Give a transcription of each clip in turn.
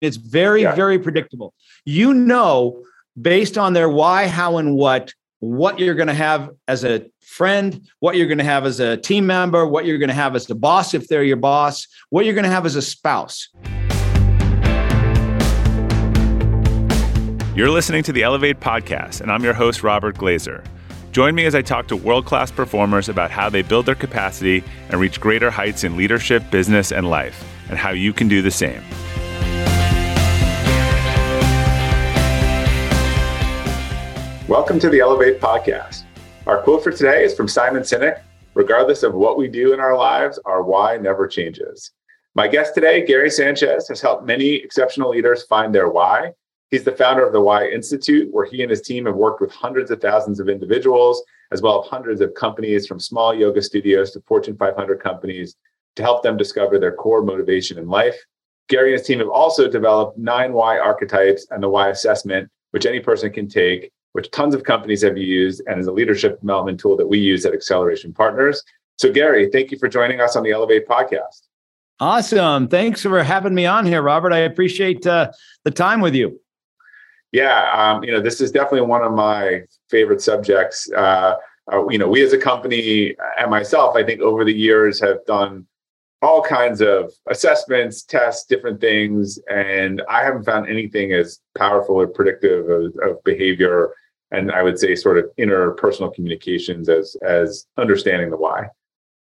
It's very, yeah. very predictable. You know, based on their why, how, and what, what you're going to have as a friend, what you're going to have as a team member, what you're going to have as a boss if they're your boss, what you're going to have as a spouse. You're listening to the Elevate podcast, and I'm your host, Robert Glazer. Join me as I talk to world class performers about how they build their capacity and reach greater heights in leadership, business, and life, and how you can do the same. Welcome to the Elevate podcast. Our quote for today is from Simon Sinek Regardless of what we do in our lives, our why never changes. My guest today, Gary Sanchez, has helped many exceptional leaders find their why He's the founder of the Why Institute, where he and his team have worked with hundreds of thousands of individuals, as well as hundreds of companies from small yoga studios to Fortune 500 companies to help them discover their core motivation in life. Gary and his team have also developed nine why archetypes and the why assessment, which any person can take, which tons of companies have used and is a leadership development tool that we use at Acceleration Partners. So, Gary, thank you for joining us on the Elevate podcast. Awesome. Thanks for having me on here, Robert. I appreciate uh, the time with you. Yeah, um, you know, this is definitely one of my favorite subjects. Uh, uh, you know, we as a company and myself, I think over the years have done all kinds of assessments, tests, different things, and I haven't found anything as powerful or predictive of, of behavior and I would say sort of interpersonal communications as as understanding the why.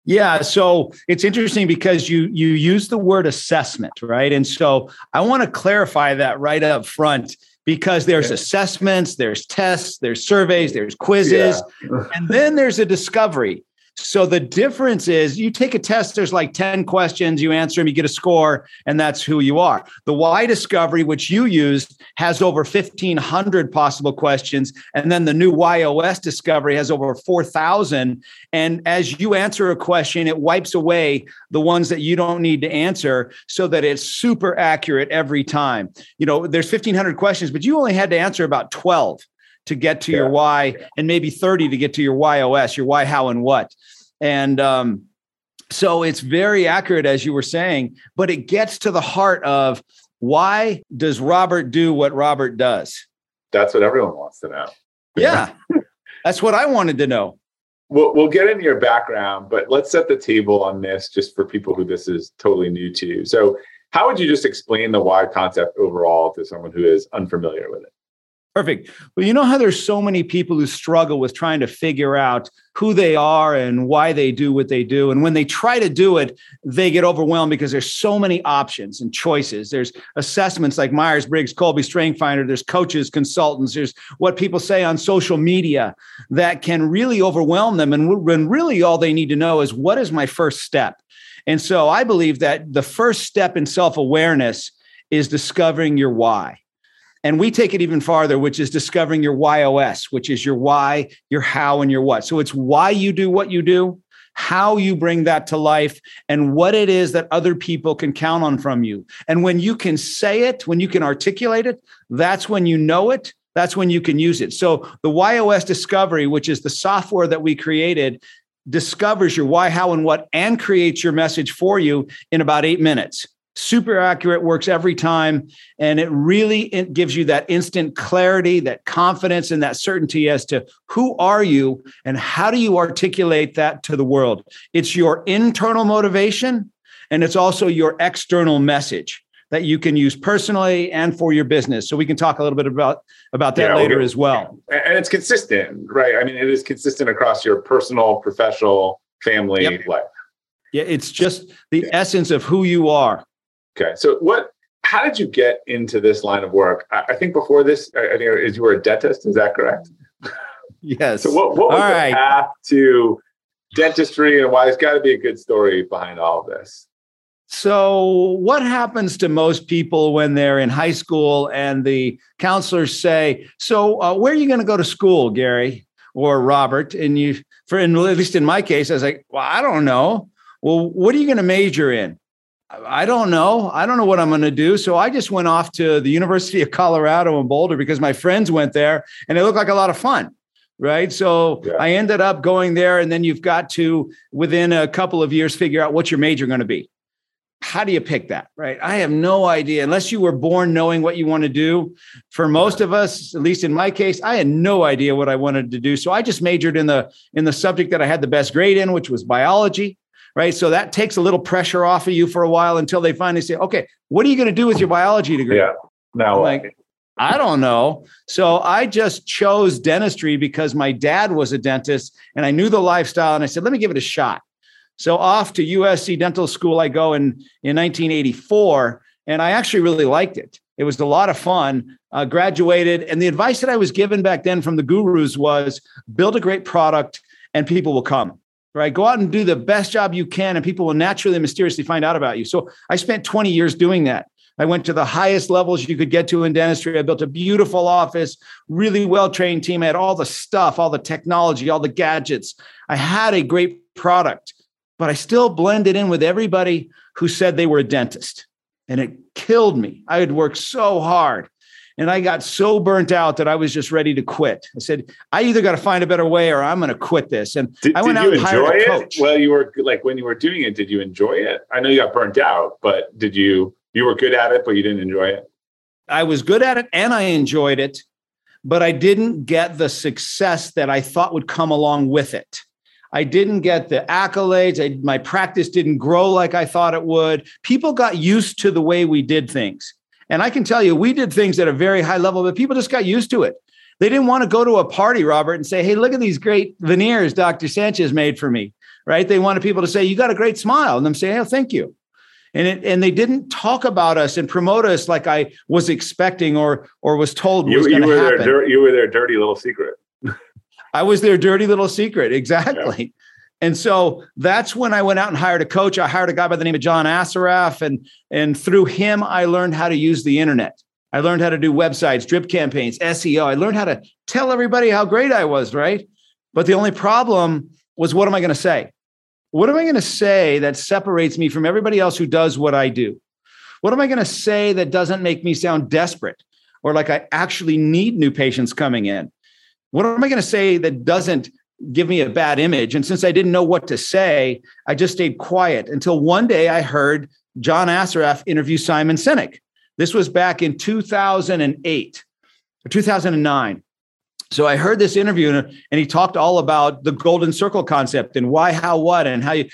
Yeah, so it's interesting because you you use the word assessment, right? And so I want to clarify that right up front because there's assessments, there's tests, there's surveys, there's quizzes, yeah. and then there's a discovery. So the difference is you take a test, there's like 10 questions, you answer them, you get a score, and that's who you are. The Why Discovery, which you used, has over 1,500 possible questions. And then the new YOS Discovery has over 4,000. And as you answer a question, it wipes away the ones that you don't need to answer so that it's super accurate every time. You know, there's 1,500 questions, but you only had to answer about 12 to get to yeah. your why and maybe 30 to get to your YOS, your why, how, and what. And um, so it's very accurate, as you were saying, but it gets to the heart of why does Robert do what Robert does? That's what everyone wants to know. Yeah. That's what I wanted to know. We'll, we'll get into your background, but let's set the table on this just for people who this is totally new to. So, how would you just explain the why concept overall to someone who is unfamiliar with it? Perfect. Well, you know how there's so many people who struggle with trying to figure out who they are and why they do what they do. And when they try to do it, they get overwhelmed because there's so many options and choices. There's assessments like Myers Briggs, Kolbe Strength Finder, there's coaches, consultants, there's what people say on social media that can really overwhelm them. And when really all they need to know is what is my first step? And so I believe that the first step in self awareness is discovering your why. And we take it even farther, which is discovering your YOS, which is your why, your how, and your what. So it's why you do what you do, how you bring that to life, and what it is that other people can count on from you. And when you can say it, when you can articulate it, that's when you know it. That's when you can use it. So the YOS Discovery, which is the software that we created, discovers your why, how, and what, and creates your message for you in about eight minutes super accurate works every time and it really it gives you that instant clarity that confidence and that certainty as to who are you and how do you articulate that to the world. It's your internal motivation and it's also your external message that you can use personally and for your business. So we can talk a little bit about about that yeah, later as well. And it's consistent right? I mean it is consistent across your personal professional family yep. life. Yeah it's just the essence of who you are Okay. So what how did you get into this line of work? I, I think before this, I think is you were a dentist. Is that correct? Yes. So what, what was all the right. path to dentistry and why? There's got to be a good story behind all of this. So, what happens to most people when they're in high school and the counselors say, "So, uh, where are you going to go to school, Gary or Robert?" And you, for in, at least in my case, I was like, "Well, I don't know. Well, what are you going to major in?" I don't know. I don't know what I'm going to do. So I just went off to the University of Colorado in Boulder because my friends went there and it looked like a lot of fun. Right. So yeah. I ended up going there. And then you've got to, within a couple of years, figure out what your major going to be. how do you pick that? Right. I have no idea unless you were born knowing what you want to do. For most of us, at least in my case, I had no idea what I wanted to do. So I just majored in the in the subject that I had the best grade in, which was biology. Right. So that takes a little pressure off of you for a while until they finally say, okay, what are you going to do with your biology degree? Yeah. Now, like, I don't know. So I just chose dentistry because my dad was a dentist and I knew the lifestyle. And I said, let me give it a shot. So off to USC Dental School I go in, in 1984. And I actually really liked it. It was a lot of fun. Uh, graduated. And the advice that I was given back then from the gurus was build a great product and people will come right? Go out and do the best job you can, and people will naturally mysteriously find out about you. So I spent 20 years doing that. I went to the highest levels you could get to in dentistry. I built a beautiful office, really well trained team. I had all the stuff, all the technology, all the gadgets. I had a great product, but I still blended in with everybody who said they were a dentist. And it killed me. I had worked so hard and I got so burnt out that I was just ready to quit. I said, I either got to find a better way or I'm going to quit this. And did, I went out and hired a coach. It? Well, you were like when you were doing it, did you enjoy it? I know you got burnt out, but did you you were good at it, but you didn't enjoy it? I was good at it and I enjoyed it, but I didn't get the success that I thought would come along with it. I didn't get the accolades. I, my practice didn't grow like I thought it would. People got used to the way we did things. And I can tell you, we did things at a very high level, but people just got used to it. They didn't want to go to a party, Robert, and say, hey, look at these great veneers Dr. Sanchez made for me, right? They wanted people to say, you got a great smile. And them say, oh, thank you and it, and they didn't talk about us and promote us like I was expecting or or was told you, was going to happen. Their, you were their dirty little secret. I was their dirty little secret, exactly. And so that's when I went out and hired a coach. I hired a guy by the name of John Assaraf, and and through him, I learned how to use the internet. I learned how to do websites, drip campaigns, SEO. I learned how to tell everybody how great I was, right? But the only problem was, what am I going to say? What am I going to say that separates me from everybody else who does what I do? What am I going to say that doesn't make me sound desperate or like I actually need new patients coming in? What am I going to say that doesn't give me a bad image? And since I didn't know what to say, I just stayed quiet until one day I heard John Assaraf interview Simon Sinek. This was back in 2008 or 2009 so I heard this interview and, he talked all about the golden circle concept and why, how, what, and how you,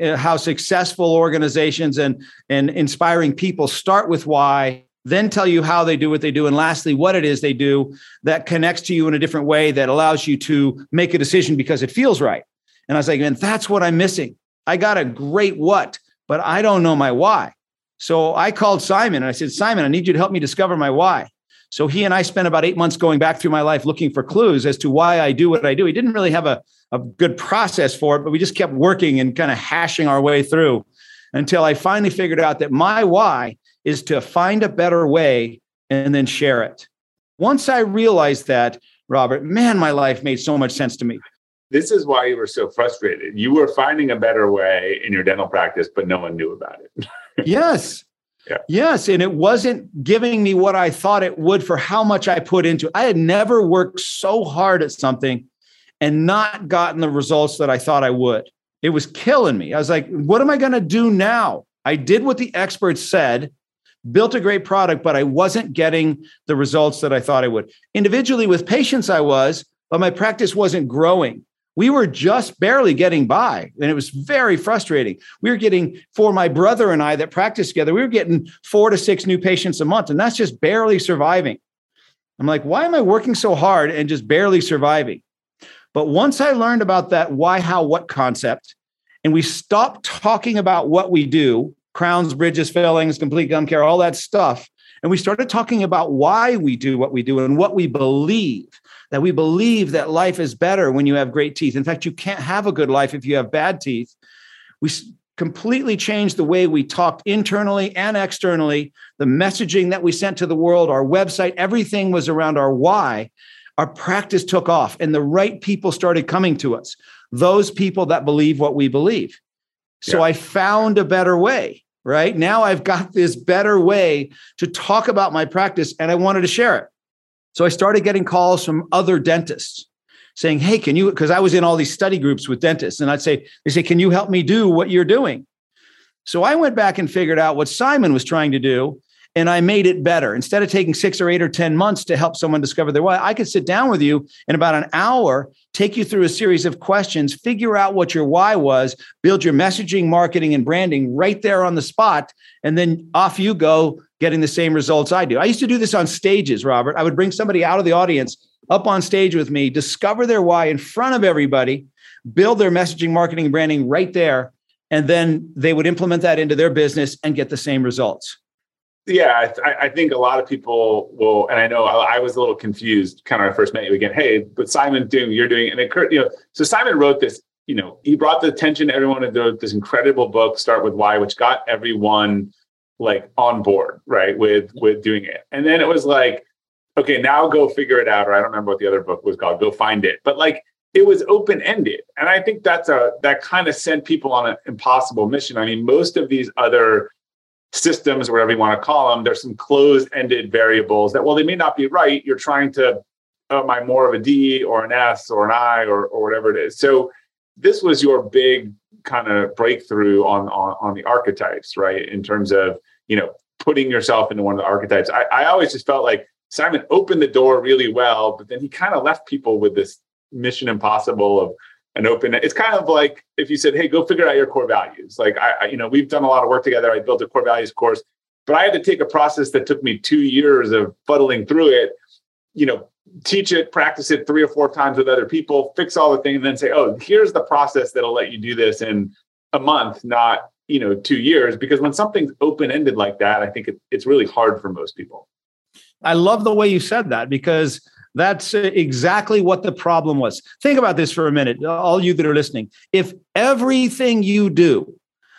uh, how successful organizations and, and inspiring people start with why, then tell you how they do what they do, and lastly, what it is they do that connects to you in a different way that allows you to make a decision because it feels right. And I was like, man, that's what I'm missing. I got a great what, but I don't know my why. So I called Simon and I said, Simon, I need you to help me discover my why. So he and I spent about eight months going back through my life looking for clues as to why I do what I do. He didn't really have a, a good process for it, but we just kept working and kind of hashing our way through until I finally figured out that my why is to find a better way and then share it. Once I realized that, Robert, man, my life made so much sense to me. This is why you were so frustrated. You were finding a better way in your dental practice, but no one knew about it. yes. Yeah. Yes. And it wasn't giving me what I thought it would for how much I put into it. I had never worked so hard at something and not gotten the results that I thought I would. It was killing me. I was like, what am I going to do now? I did what the experts said, built a great product, but I wasn't getting the results that I thought I would. Individually with patients, I was, but my practice wasn't growing. We were just barely getting by and it was very frustrating. We were getting for my brother and i that practiced together we were getting four to six new patients a month and that's just barely surviving. I'm like why am i working so hard and just barely surviving? But once i learned about that why how what concept and we stopped talking about what we do crowns bridges fillings complete gum care all that stuff and we started talking about why we do what we do and what we believe that we believe that life is better when you have great teeth. In fact, you can't have a good life if you have bad teeth. We completely changed the way we talked internally and externally, the messaging that we sent to the world, our website, everything was around our why. Our practice took off and the right people started coming to us, those people that believe what we believe. So yeah. I found a better way, right? Now I've got this better way to talk about my practice and I wanted to share it. So I started getting calls from other dentists saying, Hey, can you? Because I was in all these study groups with dentists, and I'd say, They say, Can you help me do what you're doing? So I went back and figured out what Simon was trying to do and I made it better. Instead of taking six or eight or 10 months to help someone discover their why, I could sit down with you in about an hour, take you through a series of questions, figure out what your why was, build your messaging, marketing, and branding right there on the spot. And then off you go, getting the same results I do. I used to do this on stages, Robert. I would bring somebody out of the audience up on stage with me, discover their why in front of everybody, build their messaging, marketing, and branding right there. And then they would implement that into their business and get the same results yeah, I, I, think a lot of people will, and I know I, I, was a little confused kind of when I first met you again. Hey, but Simon doing, you're doing, and it, you know, so Simon wrote this, you know, he brought the attention to everyone of this incredible book, Start with Why, which got everyone like on board, right, with with doing it. And then it was like, okay, now go figure it out. Or I don't remember what the other book was called. Go find it. But like it was open ended, and I think that's a that kind of sent people on an impossible mission. I mean, most of these other systems, whatever you want to call them, there's some closed-ended variables that, well, they may not be right. You're trying to, oh, am I more of a D or an S or an I or, or whatever it is. So this was your big kind of breakthrough on, on, on the archetypes, right? In terms of, you know, putting yourself into one of the archetypes. I, I always just felt like Simon opened the door really well, but then he kind of left people with this mission impossible of and open it's kind of like if you said hey go figure out your core values. Like I, I, you know we've done a lot of work together. I built a core values course but i had to take a process that took me two years of fuddling through it you know teach it practice it three or four times with other people fix all the things and then say oh here's the process that'll let you do this in a month not you know two years. Because when something's open ended like that i think it, it's really hard for most people. I love the way you said that because that's uh, exactly what the problem was. Think about this for a minute, all you that are listening. If everything you do,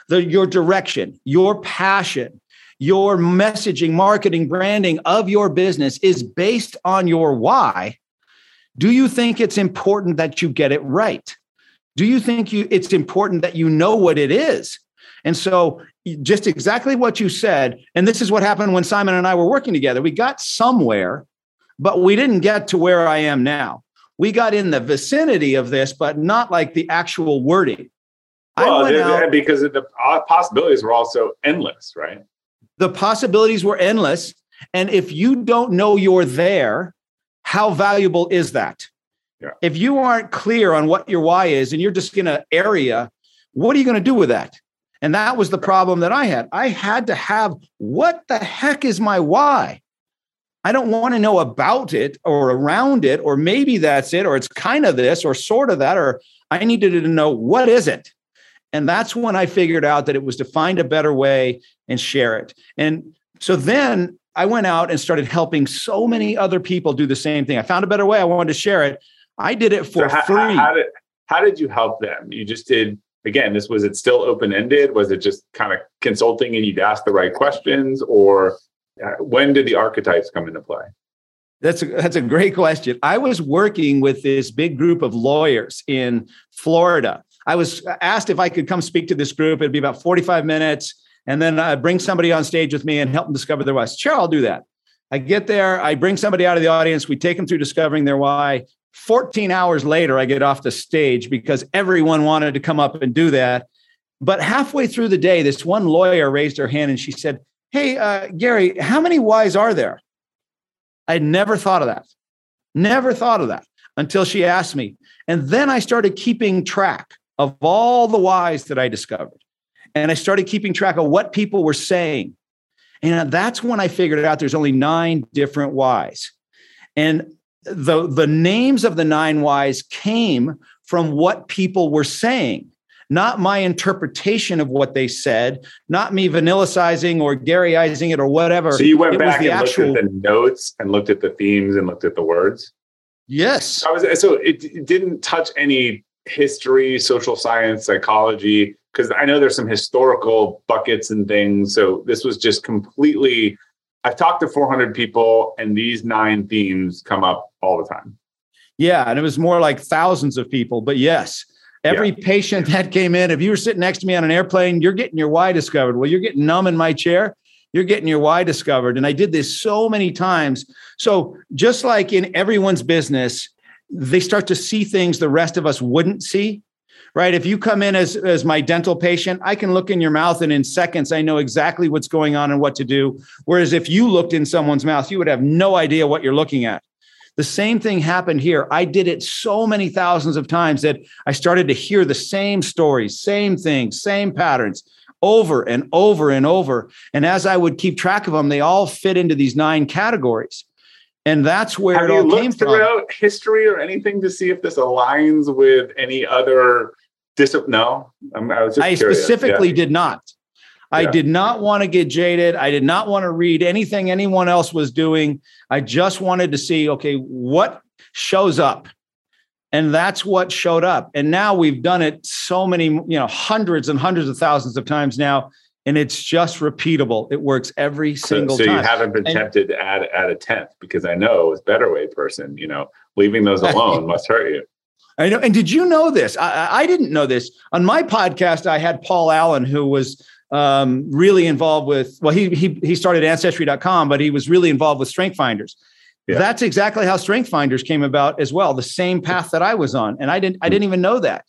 the, your direction, your passion, your messaging, marketing, branding of your business is based on your why, do you think it's important that you get it right? Do you think you, it's important that you know what it is? And so, just exactly what you said, and this is what happened when Simon and I were working together. We got somewhere but we didn't get to where I am now. We got in the vicinity of this, but not like the actual wording. Well, out, because the uh, possibilities were also endless, right? The possibilities were endless. And if you don't know you're there, how valuable is that? Yeah. If you aren't clear on what your why is and you're just in an area, what are you going to do with that? And that was the problem that I had. I had to have what the heck is my why? I don't want to know about it or around it, or maybe that's it, or it's kind of this, or sort of that, or I needed to know what is it. And that's when I figured out that it was to find a better way and share it. And so then I went out and started helping so many other people do the same thing. I found a better way. I wanted to share it. I did it for so how, free. How did, how did you help them? You just did again this was it still open ended was it just kind of consulting and you'd ask the right questions or Uh, when did the archetypes come into play? That's a, that's a great question. I was working with this big group of lawyers in Florida. I was asked if I could come speak to this group. It'd be about 45 minutes. And then I'd bring somebody on stage with me and help them discover their why. Sure, I'll do that. I get there, I bring somebody out of the audience, we take them through discovering their why. 14 hours later, I get off the stage because everyone wanted to come up and do that. But halfway through the day, this one lawyer raised her hand and she said, Hey, uh, Gary, how many whys are there? I never thought of that. Never thought of that until she asked me. And then I started keeping track of all the whys that I discovered. And I started keeping track of what people were saying. And that's when I figured out there's only nine different whys. And the, the names of the nine whys came from what people were saying not my interpretation of what they said, not me vanillicizing or Garyizing it or whatever. So you went it back and actual... looked at the notes and looked at the themes and looked at the words. Yes. I was, so it, it didn't touch any history, social science, psychology, because I know there's some historical buckets and things. So this was just completely. I've talked to 400 people, and these nine themes come up all the time. Yeah, and it was more like thousands of people, but yes, Every yeah. patient that came in, if you were sitting next to me on an airplane, you're getting your why discovered. Well, you're getting numb in my chair. You're getting your why discovered. And I did this so many times. So, just like in everyone's business, they start to see things the rest of us wouldn't see. right? If you come in as, as my dental patient, I can look in your mouth and in seconds, I know exactly what's going on and what to do. Whereas if you looked in someone's mouth, you would have no idea what you're looking at. The same thing happened here. I did it so many thousands of times that I started to hear the same stories, same things, same patterns over and over and over. And as I would keep track of them, they all fit into these nine categories. And that's where Have it all came from. throughout history or anything to see if this aligns with any other discipline? No, I'm, i was just I curious. specifically Yeah. did not. I Yeah. did not want to get jaded. I did not want to read anything anyone else was doing. I just wanted to see, okay, what shows up? And that's what showed up. And now we've done it so many, you know, hundreds and hundreds of thousands of times now. And it's just repeatable. It works every So, single so you haven't been And- tempted to add add a tenth because I know as better way person, you know, leaving those alone must hurt you. I know. And did you know this? I- I didn't know this. On my podcast, I had Paul Allen, who was um, really involved with, well, he, he, he started ancestry.com, but he was really involved with Strength Finders. Yeah. That's exactly how Strength Finders came about as well, the same path that I was on. And I didn't, I didn't even know that.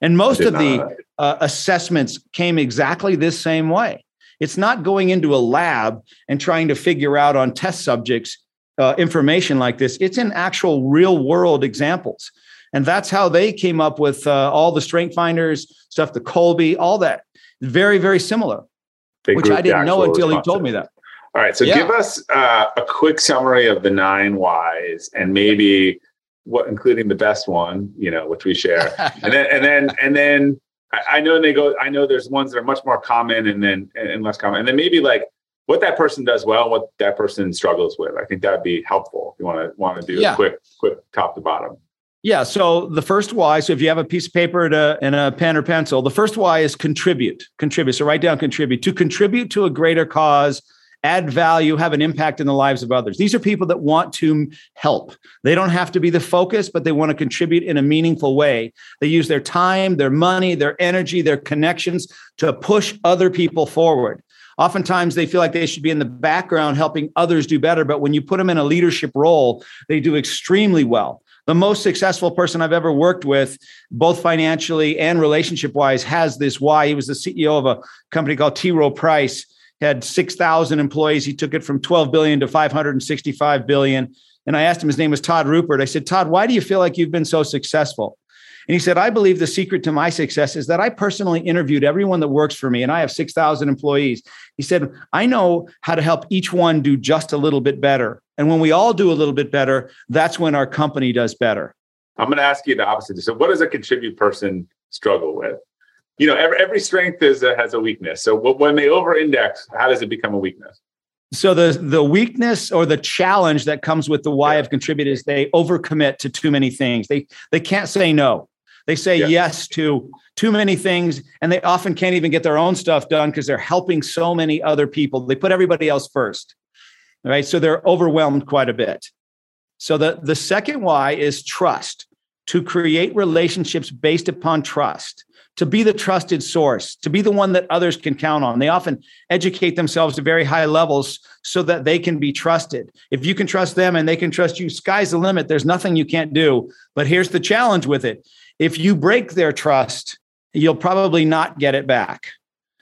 And most of the uh, assessments came exactly this same way. It's not going into a lab and trying to figure out on test subjects uh, information like this. It's in actual real world examples. And that's how they came up with uh, all the strength finders stuff, the Kolbe, all that. Very, very similar, They which I didn't know until he told me that. All right. So Yeah. give us uh, a quick summary of the nine whys and maybe what, including the best one, you know, which we share. and then, and then, and then I, know they go, I know there's ones that are much more common and then, and, and less common. And then maybe like what that person does well, what that person struggles with. I think that'd be helpful if you want to, want to do Yeah. a quick, quick top to bottom. Yeah. So the first why, so if you have a piece of paper and a, and a pen or pencil, the first why is contribute. Contribute. So write down contribute. To contribute to a greater cause, add value, have an impact in the lives of others. These are people that want to help. They don't have to be the focus, but they want to contribute in a meaningful way. They use their time, their money, their energy, their connections to push other people forward. Oftentimes, they feel like they should be in the background helping others do better. But when you put them in a leadership role, they do extremely well the most successful person I've ever worked with, both financially and relationship wise, has this why. He was the CEO of a company called T. Rowe Price, had 6,000 employees. He took it from 12 billion to 565 billion. And I asked him, his name was Todd Ruppert. I said, Todd, why do you feel like you've been so successful? And he said, I believe the secret to my success is that I personally interviewed everyone that works for me, and I have 6,000 employees. He said, I know how to help each one do just a little bit better. And when we all do a little bit better, that's when our company does better. I'm going to ask you the opposite. So, what does a contribute person struggle with? You know, every, every strength is a, has a weakness. So, when they over-index, how does it become a weakness? So the the weakness or the challenge that comes with the why Yeah. of contribute is they overcommit to too many things. They they can't say no. They say Yeah. yes to too many things, and they often can't even get their own stuff done because they're helping so many other people. They put everybody else first, right? So they're overwhelmed quite a bit. So the the second why is trust. To create relationships based upon trust, to be the trusted source, to be the one that others can count on. They often educate themselves to very high levels so that they can be trusted. If you can trust them and they can trust you, sky's the limit. There's nothing you can't do. But here's the challenge with it if you break their trust, you'll probably not get it back.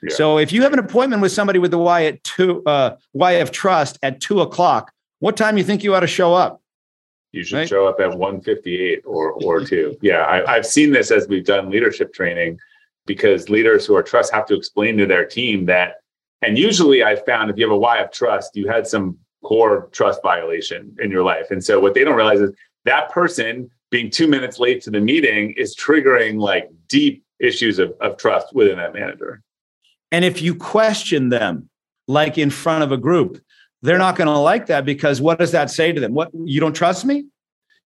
Yeah. So if you have an appointment with somebody with the Y at two, uh, Y of trust at two o'clock, what time do you think you ought to show up? You should Right. show up at 158 or or two. Yeah, I, I've seen this as we've done leadership training because leaders who are trust have to explain to their team that. And usually, I found if you have a why of trust, you had some core trust violation in your life. And so, what they don't realize is that person being two minutes late to the meeting is triggering like deep issues of, of trust within that manager. And if you question them, like in front of a group, they're not going to like that because what does that say to them? What you don't trust me?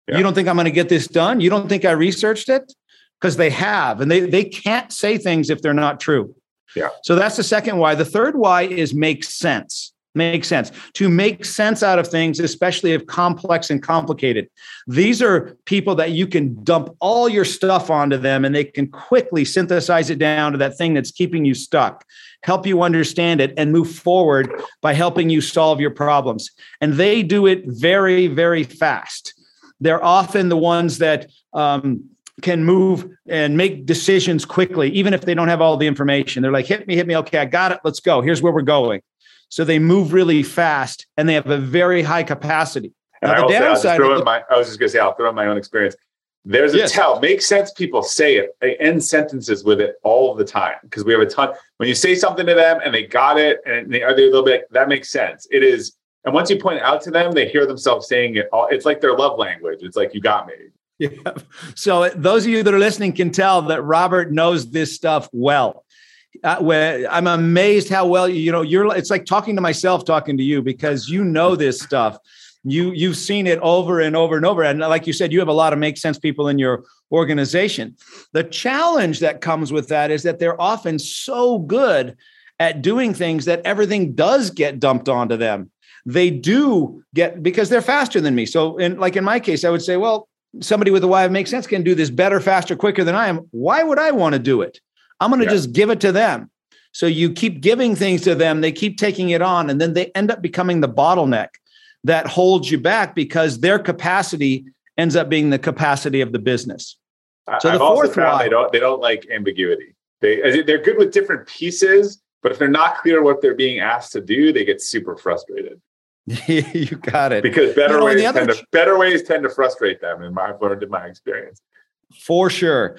Yeah. You don't think I'm going to get this done? You don't think I researched it? Because they have, and they they can't say things if they're not true. Yeah. So that's the second why. The third why is make sense. Make sense. To make sense out of things, especially if complex and complicated. These are people that you can dump all your stuff onto them and they can quickly synthesize it down to that thing that's keeping you stuck, help you understand it, and move forward by helping you solve your problems. And they do it very, very fast. They're often the ones that um, can move and make decisions quickly, even if they don't have all the information. They're like, hit me, hit me. Okay, I got it. Let's go. Here's where we're going. So they move really fast and they have a very high capacity. And now, I, the downside the, my, I was just going to say, I'll throw in my own experience. There's a yes. tell. Makes sense. People say it. They end sentences with it all the time because we have a ton. When you say something to them and they got it and they are they a little bit, that makes sense. It is. And once you point it out to them, they hear themselves saying it. All, it's like their love language. It's like you got me. Yeah. So those of you that are listening can tell that Robert knows this stuff well. Uh, where I'm amazed how well you know you're. It's like talking to myself, talking to you because you know this stuff. You you've seen it over and over and over, and like you said, you have a lot of make sense people in your organization. The challenge that comes with that is that they're often so good at doing things that everything does get dumped onto them. They do get because they're faster than me. So, in like in my case, I would say, well, somebody with a why it makes sense can do this better, faster, quicker than I am. Why would I want to do it? I'm going to yeah. just give it to them. So you keep giving things to them, they keep taking it on, and then they end up becoming the bottleneck that holds you back because their capacity ends up being the capacity of the business. So I've the fourth why, they don't they don't like ambiguity. They they're good with different pieces, but if they're not clear what they're being asked to do, they get super frustrated. you got it. Because better you know, ways tend to better ways tend to frustrate them, in my I've learned in my experience. For sure.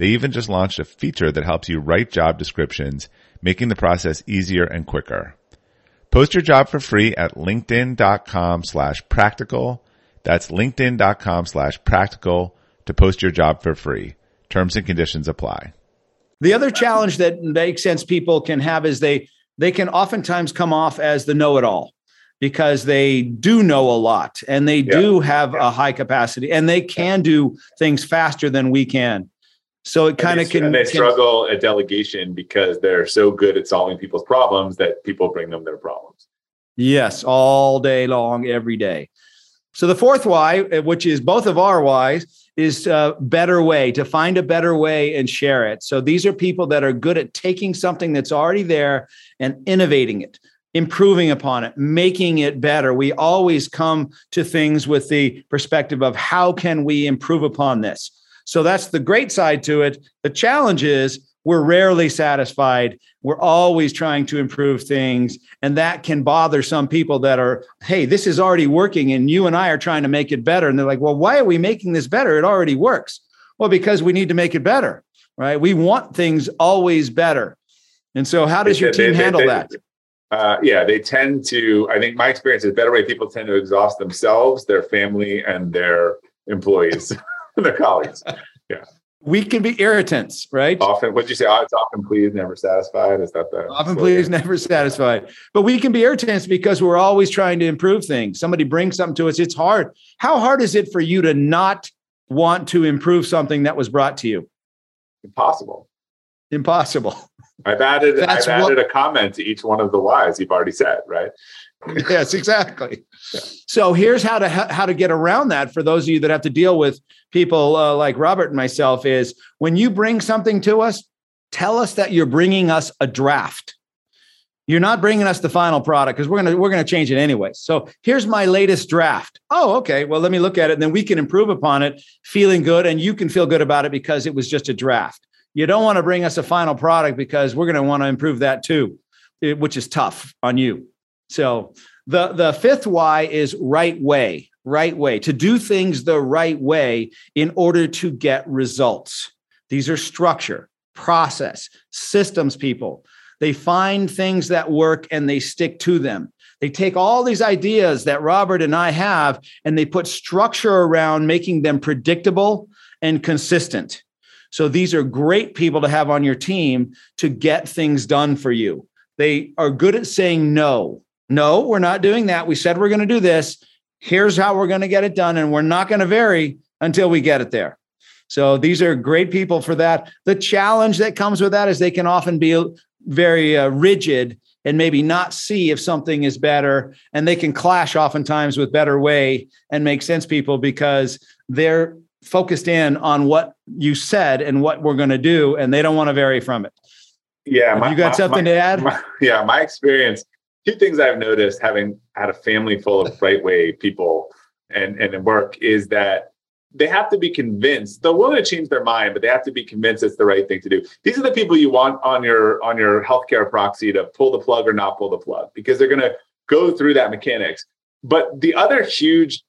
They even just launched a feature that helps you write job descriptions, making the process easier and quicker. Post your job for free at linkedin.com slash practical. That's linkedin.com slash practical to post your job for free. Terms and conditions apply. The other challenge that makes sense people can have is they they can oftentimes come off as the know-it-all because they do know a lot and they yeah. do have yeah. a high capacity and they can do things faster than we can. So it kind of can. And they struggle at delegation because they're so good at solving people's problems that people bring them their problems. Yes, all day long, every day. So the fourth why, uh, which is both of our whys, is a better way to find a better way and share it. So these are people that are good at taking something that's already there and innovating it improving upon it making it better we always come to things with the perspective of how can we improve upon this so that's the great side to it. The challenge is we're rarely satisfied. We're always trying to improve things and that can bother some people that are hey this is already working and you and i are trying to make it better. And they're like well why are we making this better? It already works. Well because we need to make it better right? We want things always better. And so how does your team handle that? uh, yeah, they tend to. I think my experience is better way people tend to exhaust themselves, their family, and their employees, their colleagues. Yeah. we can be irritants, right? Often, what'd you say? Oh, it's often pleased, never satisfied. Is that the often pleased, never satisfied? But we can be irritants because we're always trying to improve things. Somebody brings something to us. It's hard. How hard is it for you to not want to improve something that was brought to you? Impossible. Impossible. I've added That's I've added what, a comment to each one of the whys you've already said, right? yes, exactly. So here's how to how to get around that for those of you that have to deal with people uh, like Robert and myself is when you bring something to us, tell us that you're bringing us a draft. You're not bringing us the final product because we're gonna we're gonna change it anyway. So here's my latest draft. Oh, okay. Well, let me look at it, and then we can improve upon it, feeling good, and you can feel good about it because it was just a draft. You don't want to bring us a final product because we're to want to improve that too, which is tough on you. So the the fifth why is right way right way, to do things the right way in order to get results. These are structure, process, systems people. They find things that work and they stick to them. They take all these ideas that Robert and I have and they put structure around making them predictable and consistent. So these are great people to have on your team to get things done for you. They are good at saying no. No, we're not doing that. We said we're going to do this. Here's how we're going to get it done and we're not going to vary until we get it there. So these are great people for that. The challenge that comes with that is they can often be very uh, rigid and maybe not see if something is better and they can clash oftentimes with better way and make sense people because they're focused in on what you said and what we're going to do and they don't want to vary from it. Yeah my, you got my, something my, to add? yeah my experience two things I've noticed having had a family full of right way people and and work is that they have to be convinced they're willing to change their mind but they have to be convinced it's the right thing to do. These are the people you want on your on your healthcare proxy to pull the plug or not pull the plug because they're going to go through that mechanics. But the other huge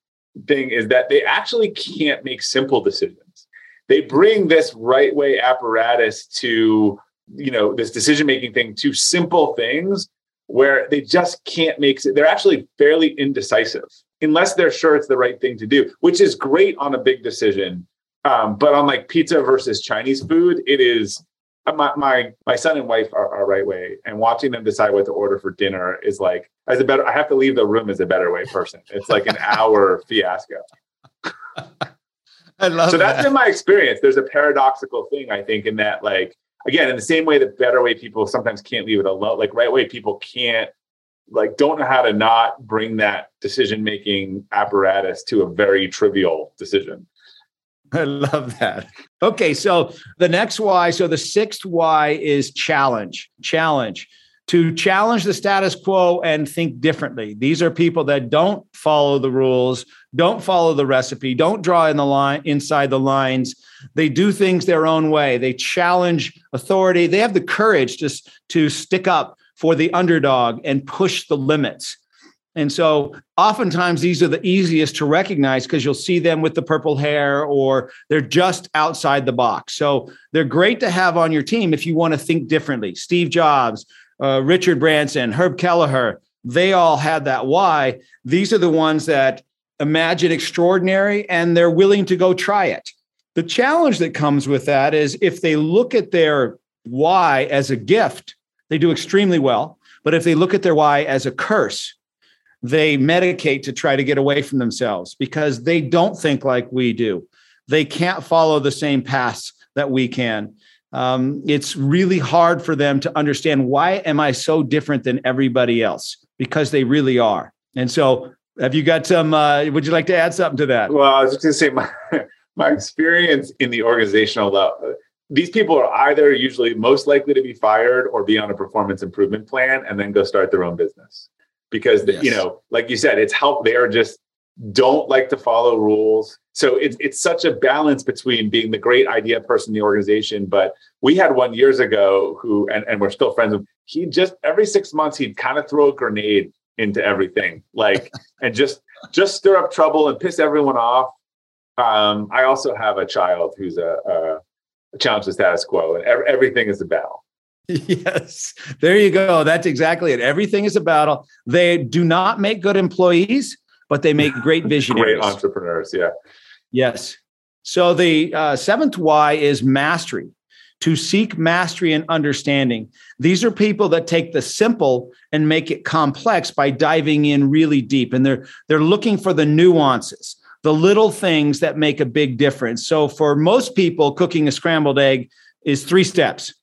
thing is that they actually can't make simple decisions. They bring this right way apparatus to you know this decision making thing to simple things where they just can't make it. They're actually fairly indecisive unless they're sure it's the right thing to do, which is great on a big decision. Um, but on like pizza versus Chinese food, it is uh, my my my son and wife are, are right way, and watching them decide what to order for dinner is like as a better. I have to leave the room as a better way person. It's like an hour fiasco. I love so that's that. been my experience. There's a paradoxical thing I think in that like again, in the same way that better way people sometimes can't leave it alone, like right way people can't like don't know how to not bring that decision making apparatus to a very trivial decision. I love that. Okay, so the next why, so the sixth why is challenge. Challenge to challenge the status quo and think differently. These are people that don't follow the rules, don't follow the recipe, don't draw in the line inside the lines. They do things their own way. They challenge authority. They have the courage to, to stick up for the underdog and push the limits. And so oftentimes these are the easiest to recognize because you'll see them with the purple hair or they're just outside the box. So they're great to have on your team if you want to think differently. Steve Jobs, uh, Richard Branson, Herb Kelleher, they all had that why. These are the ones that imagine extraordinary and they're willing to go try it. The challenge that comes with that is if they look at their why as a gift, they do extremely well. But if they look at their why as a curse, they medicate to try to get away from themselves because they don't think like we do. They can't follow the same paths that we can um, it's really hard for them to understand why am I so different than everybody else because they really are. And so, have you got some? Uh, would you like to add something to that? Well, I was just going to say my my experience in the organizational level. These people are either usually most likely to be fired or be on a performance improvement plan and then go start their own business because yes. you know, like you said, it's help. They are just don't like to follow rules. So it's it's such a balance between being the great idea person in the organization. But we had one years ago who, and, and we're still friends with, he just every six months he'd kind of throw a grenade into everything, like and just just stir up trouble and piss everyone off. Um, I also have a child who's a, a, a challenge the status quo, and ev- everything is a battle. Yes, there you go. That's exactly it. Everything is a battle. They do not make good employees but they make great visionaries. great entrepreneurs. Yeah. Yes. So the uh, seventh why is mastery to seek mastery and understanding. These are people that take the simple and make it complex by diving in really deep and they're they're looking for the nuances, the little things that make a big difference. So for most people cooking a scrambled egg is 3 steps.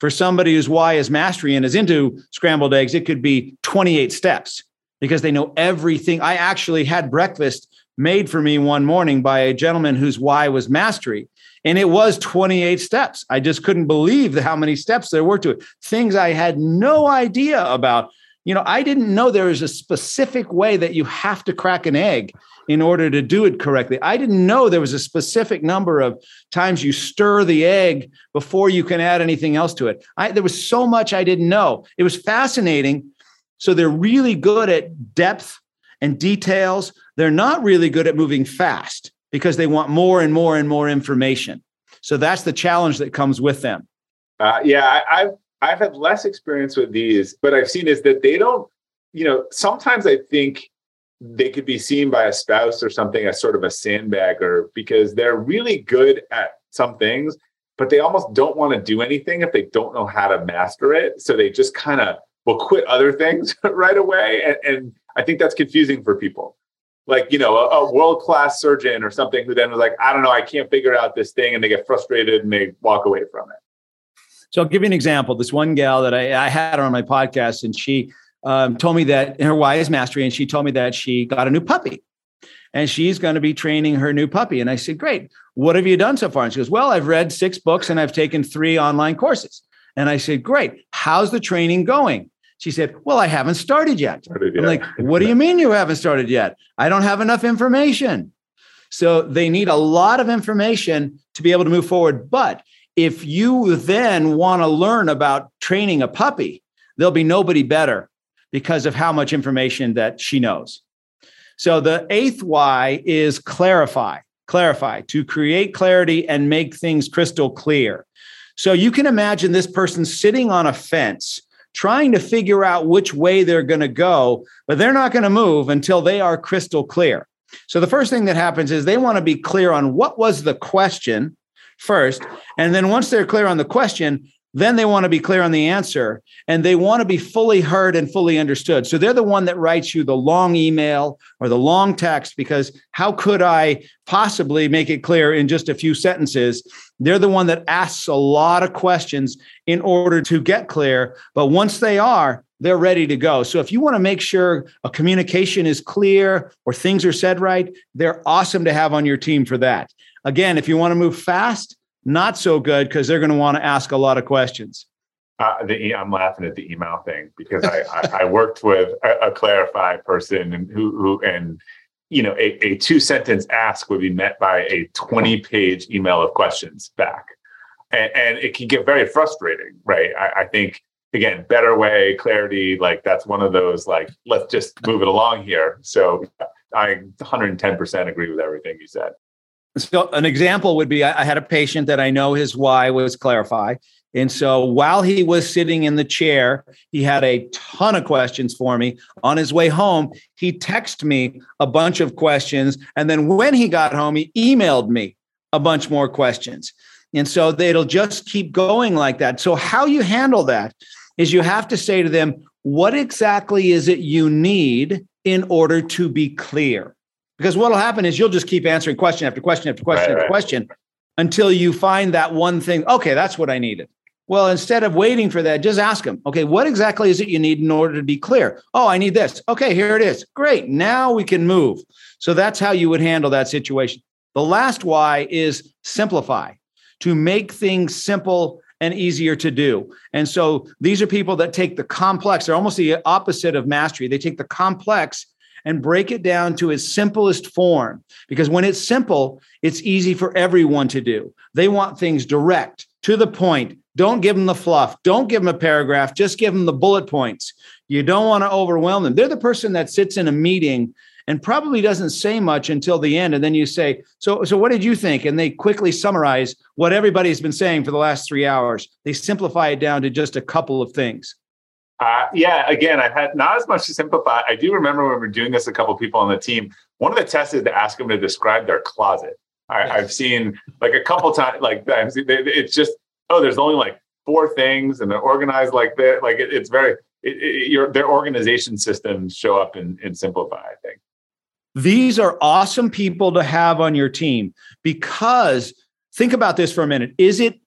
For somebody whose why is mastery and is into scrambled eggs, it could be 28 steps because they know everything. I actually had breakfast made for me one morning by a gentleman whose why was mastery. And it was 28 steps. I just couldn't believe how many steps there were to it. Things I had no idea about. You know, I didn't know there was a specific way that you have to crack an egg in order to do it correctly. I didn't know there was a specific number of times you stir the egg before you can add anything else to it. I, there was so much I didn't know. It was fascinating. So they're really good at depth and details. They're not really good at moving fast because they want more and more and more information. So that's the challenge that comes with them. Uh, yeah, I, I've I've had less experience with these, but I've seen is that they don't. You know, sometimes I think they could be seen by a spouse or something as sort of a sandbagger because they're really good at some things, but they almost don't want to do anything if they don't know how to master it. So they just kind of will quit other things right away, and, and I think that's confusing for people like you know a, a world class surgeon or something who then was like i don't know i can't figure out this thing and they get frustrated and they walk away from it. So i'll give you an example. This one gal that i, I had on my podcast and she um, told me that her why is mastery and she told me that she got a new puppy. And she's going to be training her new puppy. And i said great. What have you done so far? And she goes well i've read six books and i've taken three online courses. And i said great. How's the training going she said, Well, I haven't started yet. Started yet. I'm like, What do you mean you haven't started yet? I don't have enough information. So they need a lot of information to be able to move forward. But if you then want to learn about training a puppy, there'll be nobody better because of how much information that she knows. So the eighth why is clarify, clarify, to create clarity and make things crystal clear. So you can imagine this person sitting on a fence trying to figure out which way they're going to go, but they're not going to move until they are crystal clear. So the first thing that happens is they want to be clear on what was the question first. And then once they're clear on the question, then they want to be clear on the answer and they want to be fully heard and fully understood. So they're the one that writes you the long email or the long text because how could I possibly make it clear in just a few sentences? They're the one that asks a lot of questions in order to get clear. But once they are, they're ready to go. So if you want to make sure a communication is clear or things are said right, they're awesome to have on your team for that. Again, if you want to move fast, not so good because they're going to want to ask a lot of questions. Uh, the, I'm laughing at the email thing because I, I, I worked with a, a, clarify person and who, who and you know a, a two sentence ask would be met by a 20 page email of questions back, and, and it can get very frustrating, right? I, I think again, better way, clarity, like that's one of those like let's just move it along here. So I 110% agree with everything you said. So an example would be I had a patient that I know his why was clarify. And so while he was sitting in the chair, he had a ton of questions for me. On his way home, he texted me a bunch of questions. And then when he got home, he emailed me a bunch more questions. And so it'll just keep going like that. So, how you handle that is you have to say to them, what exactly is it you need in order to be clear? Because what'll happen is you'll just keep answering question after question after question right, after right. question until you find that one thing. Okay, that's what I needed. Well, instead of waiting for that, just ask them, okay, what exactly is it you need in order to be clear? Oh, I need this. Okay, here it is. Great. Now we can move. So that's how you would handle that situation. The last why is simplify to make things simple and easier to do. And so these are people that take the complex, they're almost the opposite of mastery. They take the complex and break it down to its simplest form. Because when it's simple, it's easy for everyone to do. They want things direct, to the point. Don't give them the fluff. Don't give them a paragraph. Just give them the bullet points. You don't want to overwhelm them. They're the person that sits in a meeting and probably doesn't say much until the end. And then you say, So, so what did you think? And they quickly summarize what everybody's been saying for the last three hours. They simplify it down to just a couple of things. Uh, yeah, again, I had not as much to simplify. I do remember when we were doing this, a couple people on the team. One of the tests is to ask them to describe their closet. I, have seen like a couple times, like it's just oh, there's only like four things, and they're organized like that. Like it, it's very it, it, your their organization systems show up in, in Simplify. I think these are awesome people to have on your team because think about this for a minute. Is it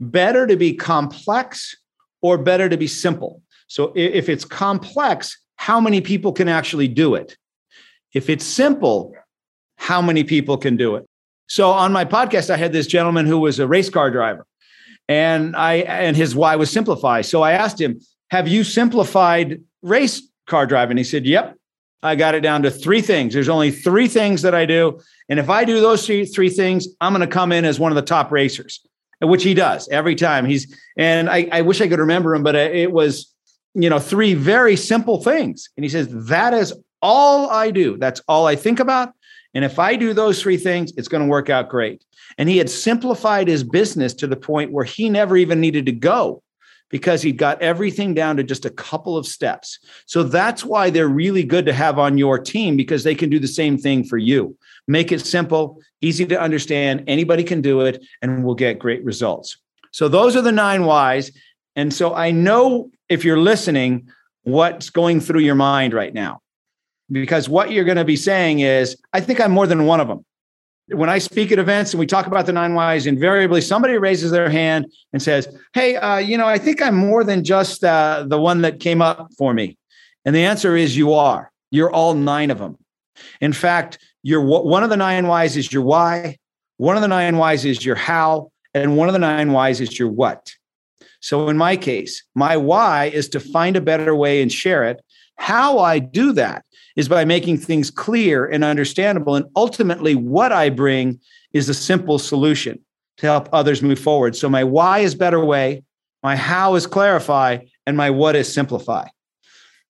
better to be complex or better to be simple? So if it's complex, how many people can actually do it? If it's simple, how many people can do it? So on my podcast, I had this gentleman who was a race car driver, and I and his why was simplify. So I asked him, "Have you simplified race car driving?" He said, "Yep." I got it down to three things. There's only three things that I do, and if I do those three, three things, I'm going to come in as one of the top racers, which he does every time. He's and I, I wish I could remember him, but it was you know three very simple things, and he says that is all I do. That's all I think about. And if I do those three things, it's going to work out great. And he had simplified his business to the point where he never even needed to go because he'd got everything down to just a couple of steps. So that's why they're really good to have on your team because they can do the same thing for you. Make it simple, easy to understand. Anybody can do it, and we'll get great results. So those are the nine whys. And so I know if you're listening, what's going through your mind right now because what you're going to be saying is, I think I'm more than one of them. When I speak at events and we talk about the nine whys, invariably somebody raises their hand and says, Hey, uh, you know, I think I'm more than just uh, the one that came up for me. And the answer is you are. You're all nine of them. In fact, you're one of the nine whys is your why, one of the nine whys is your how, and one of the nine whys is your what. So in my case, my why is to find a better way and share it. How I do that is by making things clear and understandable. And ultimately, what I bring is a simple solution to help others move forward. So my why is better way, my how is clarify, and my what is simplify.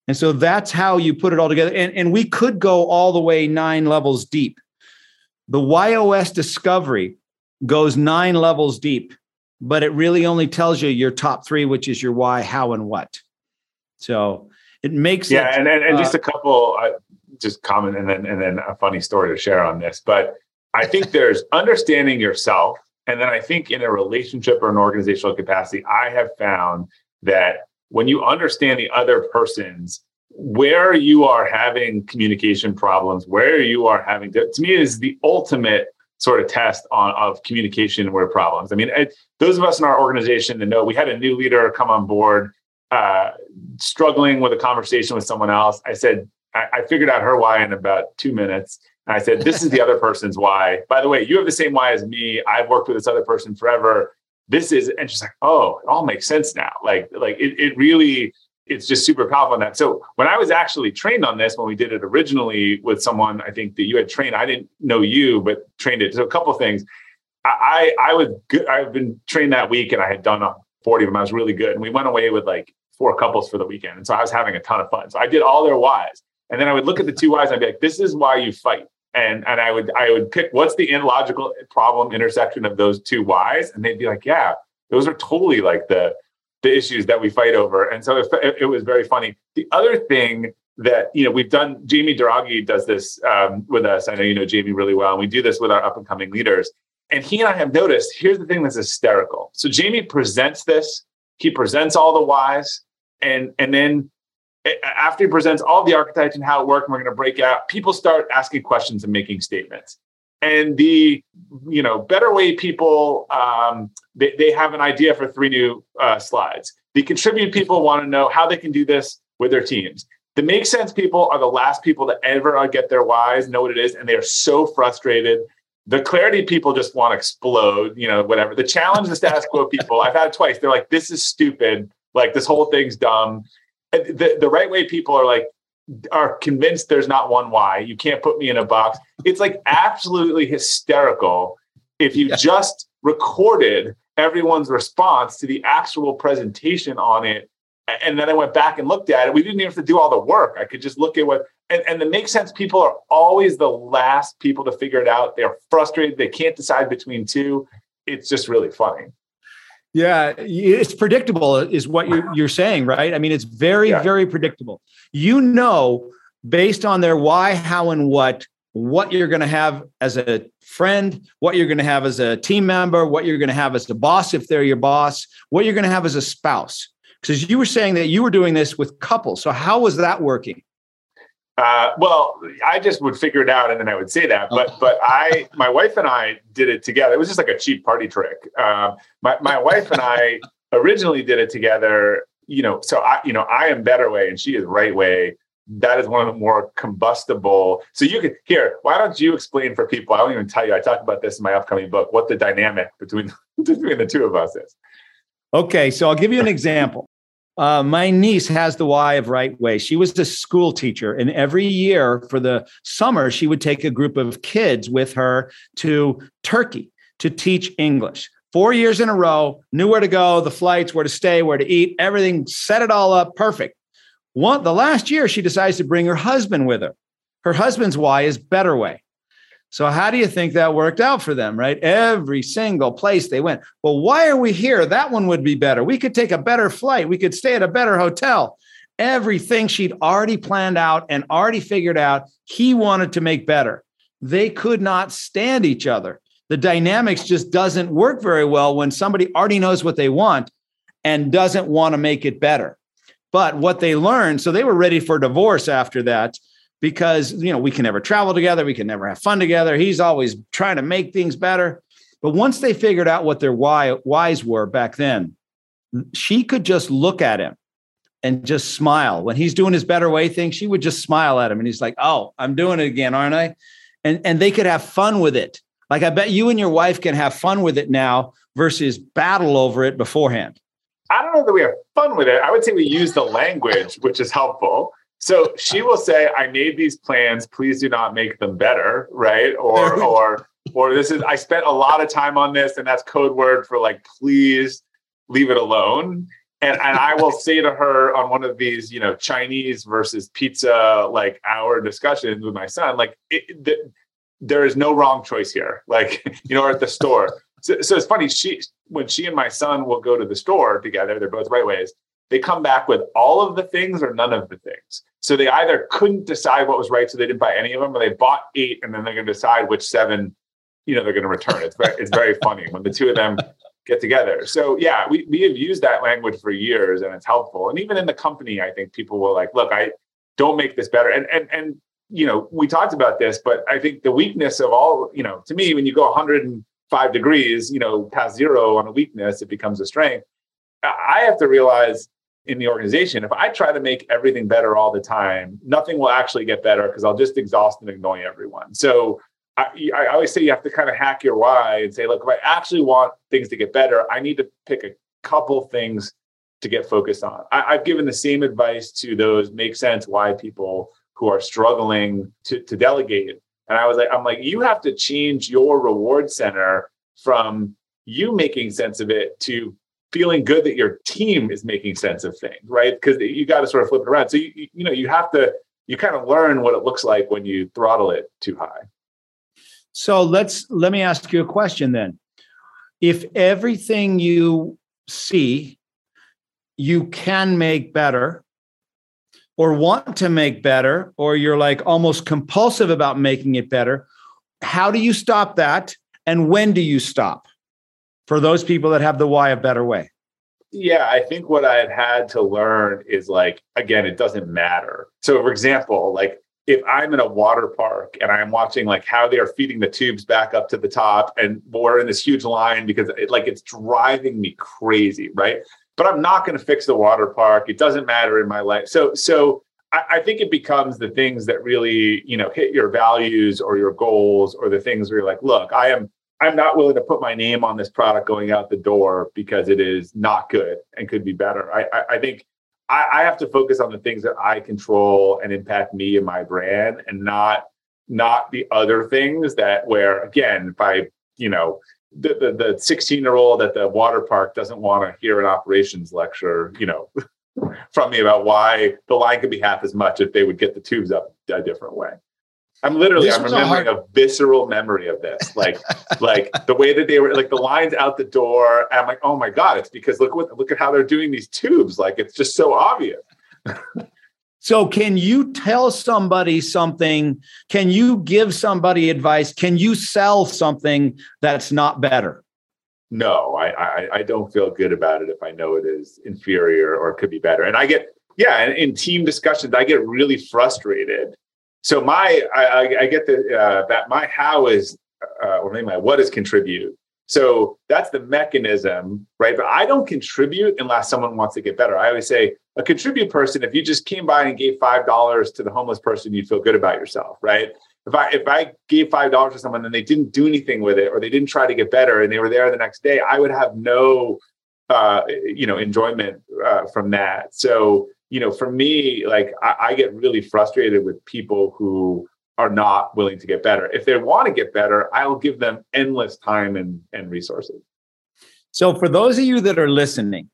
And so that's how you put it all together. And, and we could go all the way nine levels deep. The YOS discovery goes nine levels deep, but it really only tells you your top three, which is your why, how, and what. So it makes yeah, it, and, and, and uh, just a couple, uh, just comment, and then and then a funny story to share on this. But I think there's understanding yourself, and then I think in a relationship or an organizational capacity, I have found that when you understand the other person's where you are having communication problems, where you are having to, to me is the ultimate sort of test on of communication where problems. I mean, it, those of us in our organization that know we had a new leader come on board uh, struggling with a conversation with someone else. I said, I, I figured out her why in about two minutes. And I said, This is the other person's why. By the way, you have the same why as me. I've worked with this other person forever. This is, and she's like, Oh, it all makes sense now. Like, like it, it really, it's just super powerful on that. So when I was actually trained on this, when we did it originally with someone, I think that you had trained, I didn't know you, but trained it. So a couple things. I, I was good. I've been trained that week and I had done 40 of them. I was really good. And we went away with like four couples for the weekend. And so I was having a ton of fun. So I did all their whys. And then I would look at the two whys and I'd be like, this is why you fight. And and I would I would pick what's the illogical problem intersection of those two whys. And they'd be like, yeah, those are totally like the the issues that we fight over. And so it, it was very funny. The other thing that you know we've done jamie Daragi does this um, with us i know you know jamie really well and we do this with our up and coming leaders and he and i have noticed here's the thing that's hysterical so jamie presents this he presents all the whys and and then after he presents all the archetypes and how it works, and we're going to break out. People start asking questions and making statements. And the you know better way people um, they, they have an idea for three new uh, slides. The contribute people want to know how they can do this with their teams. The make sense people are the last people to ever get their whys, know what it is, and they are so frustrated. The clarity people just want to explode, you know, whatever. The challenge, the status quo people, I've had it twice. They're like, this is stupid like this whole thing's dumb. The, the right way people are like, are convinced there's not one why. You can't put me in a box. It's like absolutely hysterical if you yeah. just recorded everyone's response to the actual presentation on it. And then I went back and looked at it. We didn't even have to do all the work. I could just look at what, and, and the make sense people are always the last people to figure it out. They're frustrated. They can't decide between two. It's just really funny. Yeah, it's predictable, is what you're, you're saying, right? I mean, it's very, yeah. very predictable. You know, based on their why, how, and what, what you're going to have as a friend, what you're going to have as a team member, what you're going to have as a boss if they're your boss, what you're going to have as a spouse. Because you were saying that you were doing this with couples. So how was that working? Uh, well, I just would figure it out and then I would say that. But but I, my wife and I did it together. It was just like a cheap party trick. Um, my my wife and I originally did it together. You know, so I you know I am better way and she is right way that is one of the more combustible. So you could here. Why don't you explain for people? I don't even tell you. I talk about this in my upcoming book. What the dynamic between between the two of us is. Okay, so I'll give you an example. Uh, my niece has the why of right way. She was a school teacher, and every year for the summer, she would take a group of kids with her to Turkey to teach English. Four years in a row, knew where to go, the flights, where to stay, where to eat, everything, set it all up perfect. One, the last year, she decides to bring her husband with her. Her husband's why is better way. So, how do you think that worked out for them, right? Every single place they went. Well, why are we here? That one would be better. We could take a better flight. We could stay at a better hotel. Everything she'd already planned out and already figured out, he wanted to make better. They could not stand each other. The dynamics just doesn't work very well when somebody already knows what they want and doesn't want to make it better. But what they learned, so they were ready for divorce after that because, you know, we can never travel together. We can never have fun together. He's always trying to make things better. But once they figured out what their why, whys were back then, she could just look at him and just smile. When he's doing his better way thing, she would just smile at him. And he's like, oh, I'm doing it again, aren't I? And, and they could have fun with it. Like I bet you and your wife can have fun with it now versus battle over it beforehand. I don't know that we have fun with it. I would say we use the language, which is helpful. So she will say, "I made these plans. Please do not make them better." Right? Or or or this is I spent a lot of time on this, and that's code word for like, please leave it alone. And and I will say to her on one of these, you know, Chinese versus pizza like hour discussions with my son, like it, the, there is no wrong choice here. Like you know, or at the store, so, so it's funny. She when she and my son will go to the store together, they're both right ways. They come back with all of the things or none of the things. So they either couldn't decide what was right, so they didn't buy any of them, or they bought eight and then they're going to decide which seven, you know, they're going to return. It's very, it's very funny when the two of them get together. So yeah, we we have used that language for years, and it's helpful. And even in the company, I think people will like, look, I don't make this better. And and and you know, we talked about this, but I think the weakness of all, you know, to me, when you go 105 degrees, you know, past zero on a weakness, it becomes a strength. I have to realize in the organization, if I try to make everything better all the time, nothing will actually get better because I'll just exhaust and annoy everyone. So I, I, always say you have to kind of hack your why and say, look, if I actually want things to get better, I need to pick a couple things to get focused on. I, I've given the same advice to those make sense why people who are struggling to, to delegate and I was like, I'm like, you have to change your reward center from you making sense of it to feeling good that your team is making sense of things, right? Because you got to sort of flip it around. So you you know you have to you kind of learn what it looks like when you throttle it too high. So let's let me ask you a question then. If everything you see you can make better or want to make better, or you're like almost compulsive about making it better, how do you stop that? And when do you stop for those people that have the why a better way? Yeah, I think what I had had to learn is like, again, it doesn't matter. So, for example, like if I'm in a water park and I'm watching like how they are feeding the tubes back up to the top and we're in this huge line because it, like it's driving me crazy, right? but I'm not going to fix the water park. It doesn't matter in my life. So, so I, I, think it becomes the things that really, you know, hit your values or your goals or the things where you're like, look, I am, I'm not willing to put my name on this product going out the door because it is not good and could be better. I, I, I think I, I have to focus on the things that I control and impact me and my brand and not, not the other things that where again, if I, you know, the, the, 16 year old at the water park doesn't want to hear an operations lecture, you know, from me about why the line could be half as much if they would get the tubes up a different way. I'm literally this I'm remembering a, hard... a, visceral memory of this. Like like the way that they were like the lines out the door. I'm like, oh my God, it's because look what look at how they're doing these tubes. Like it's just so obvious. So, can you tell somebody something? Can you give somebody advice? Can you sell something that's not better? No, I, I, I don't feel good about it if I know it is inferior or could be better. And I get yeah, in, in team discussions, I get really frustrated. So my I, I get the uh, that my how is uh, or maybe my what is contribute so that's the mechanism, right? But I don't contribute unless someone wants to get better. I always say a contribute person, if you just came by and gave five dollars to the homeless person, you'd feel good about yourself, right? If I if I gave five dollars to someone and they didn't do anything with it or they didn't try to get better and they were there the next day, I would have no uh, you know enjoyment uh, from that. So you know, for me, like I, I get really frustrated with people who are not willing to get better. If they want to get better, I will give them endless time and, and resources. So, for those of you that are listening,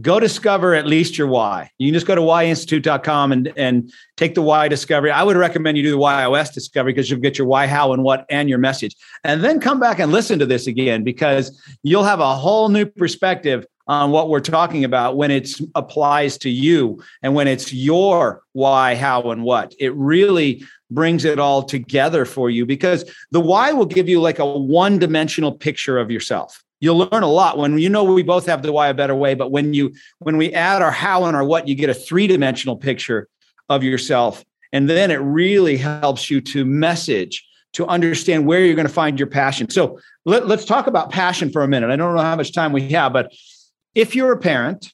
go discover at least your why. You can just go to whyinstitute.com and, and take the why discovery. I would recommend you do the YOS discovery because you'll get your why, how, and what and your message. And then come back and listen to this again because you'll have a whole new perspective on what we're talking about when it applies to you and when it's your why, how, and what. It really brings it all together for you because the why will give you like a one dimensional picture of yourself. You'll learn a lot when you know we both have the why a better way but when you when we add our how and our what you get a three dimensional picture of yourself. And then it really helps you to message to understand where you're going to find your passion. So let, let's talk about passion for a minute. I don't know how much time we have but if you're a parent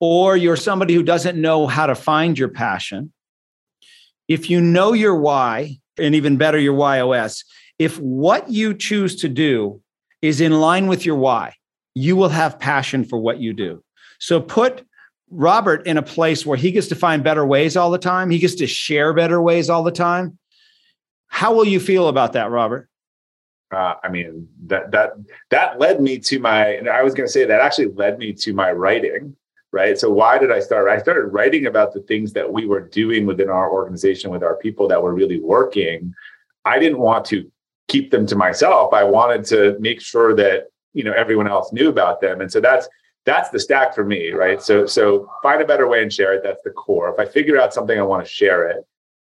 or you're somebody who doesn't know how to find your passion if you know your why, and even better, your YOS, if what you choose to do is in line with your why, you will have passion for what you do. So put Robert in a place where he gets to find better ways all the time, he gets to share better ways all the time. How will you feel about that, Robert? Uh, I mean that that that led me to my. And I was going to say that actually led me to my writing right? So why did I start? I started writing about the things that we were doing within our organization with our people that were really working. I didn't want to keep them to myself. I wanted to make sure that you know everyone else knew about them, and so that's that's the stack for me, right? So so find a better way and share it. That's the core. If I figure out something, I want to share it.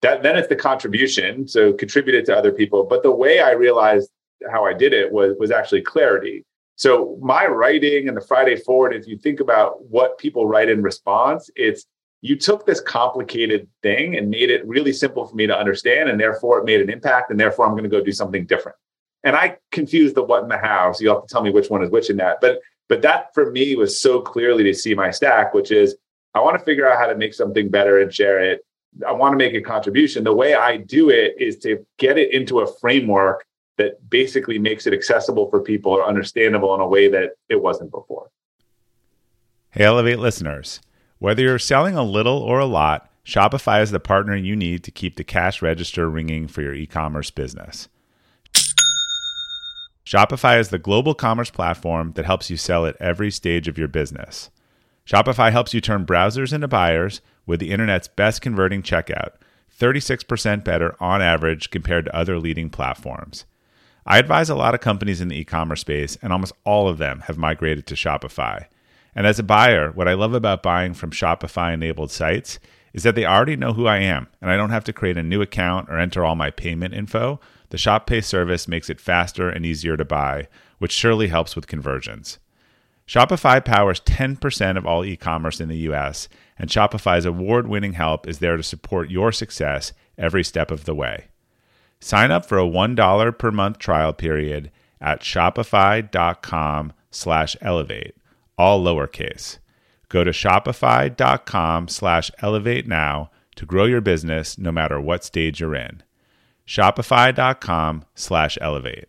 That then it's the contribution. So contribute it to other people. But the way I realized how I did it was was actually clarity. So my writing and the Friday Forward, if you think about what people write in response, it's you took this complicated thing and made it really simple for me to understand, and therefore it made an impact, and therefore I'm going to go do something different. And I confused the what and the how, so you'll have to tell me which one is which in that. But but that for me was so clearly to see my stack, which is I want to figure out how to make something better and share it. I want to make a contribution. The way I do it is to get it into a framework that basically makes it accessible for people or understandable in a way that it wasn't before. Hey, Elevate listeners. Whether you're selling a little or a lot, Shopify is the partner you need to keep the cash register ringing for your e commerce business. Shopify is the global commerce platform that helps you sell at every stage of your business. Shopify helps you turn browsers into buyers with the internet's best converting checkout, 36% better on average compared to other leading platforms. I advise a lot of companies in the e commerce space, and almost all of them have migrated to Shopify. And as a buyer, what I love about buying from Shopify enabled sites is that they already know who I am, and I don't have to create a new account or enter all my payment info. The Shop Pay service makes it faster and easier to buy, which surely helps with conversions. Shopify powers 10% of all e commerce in the US, and Shopify's award winning help is there to support your success every step of the way. Sign up for a $1 per month trial period at shopify.com slash elevate, all lowercase. Go to shopify.com slash elevate now to grow your business no matter what stage you're in. Shopify.com slash elevate.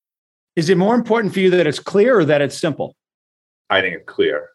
Is it more important for you that it's clear or that it's simple? I think it's clear.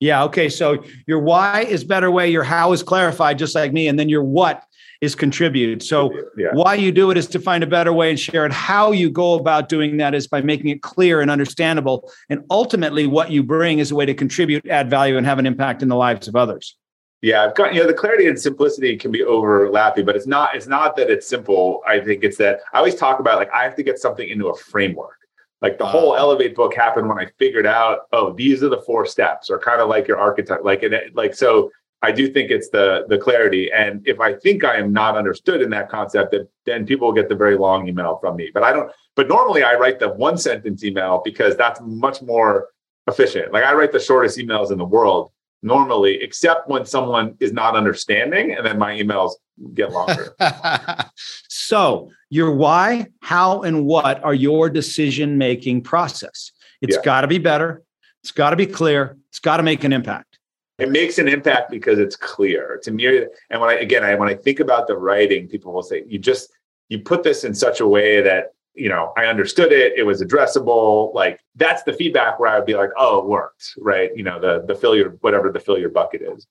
Yeah. Okay. So your why is better way, your how is clarified, just like me, and then your what is contributed. So yeah. why you do it is to find a better way and share it. How you go about doing that is by making it clear and understandable. And ultimately, what you bring is a way to contribute, add value, and have an impact in the lives of others. Yeah, I've got you know the clarity and simplicity can be overlapping, but it's not. It's not that it's simple. I think it's that I always talk about like I have to get something into a framework. Like the whole uh. Elevate book happened when I figured out, oh, these are the four steps, or kind of like your archetype. Like it, like so I do think it's the the clarity. And if I think I am not understood in that concept, that then people will get the very long email from me. But I don't. But normally I write the one sentence email because that's much more efficient. Like I write the shortest emails in the world normally, except when someone is not understanding, and then my emails get longer. so your why, how, and what are your decision making process. It's yeah. got to be better. It's got to be clear. It's got to make an impact it makes an impact because it's clear to me and when i again I, when i think about the writing people will say you just you put this in such a way that you know i understood it it was addressable like that's the feedback where i would be like oh it worked right you know the the fill your whatever the fill your bucket is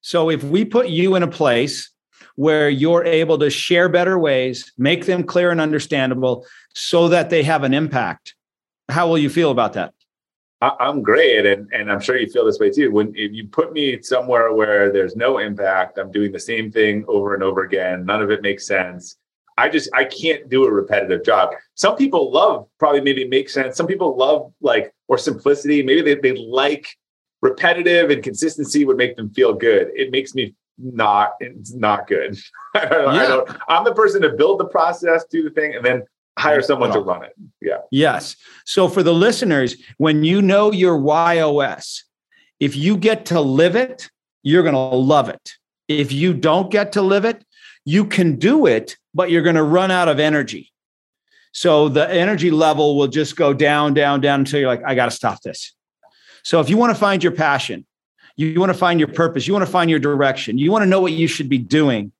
so if we put you in a place where you're able to share better ways make them clear and understandable so that they have an impact how will you feel about that I, am great, and and I'm sure you feel this way too. When if you put me somewhere where there's no impact, I'm doing the same thing over and over again. None of it makes sense. I just I can't do a repetitive job. Some people love probably maybe makes sense. Some people love like or simplicity. Maybe they, they like repetitive and consistency would make them feel good. It makes me not it's not good. I don't, yeah. I don't I'm the person to build the process, do the thing, and then hire someone to run it. Yeah. Yes. So for the listeners, when you know your YOS, if you get to live it, you're going to love it. If you don't get to live it, you can do it, but you're going to run out of energy. So the energy level will just go down, down, down until you're like, I got to stop this. So if you want to find your passion, you want to find your purpose, you want to find your direction, you want to know what you should be doing,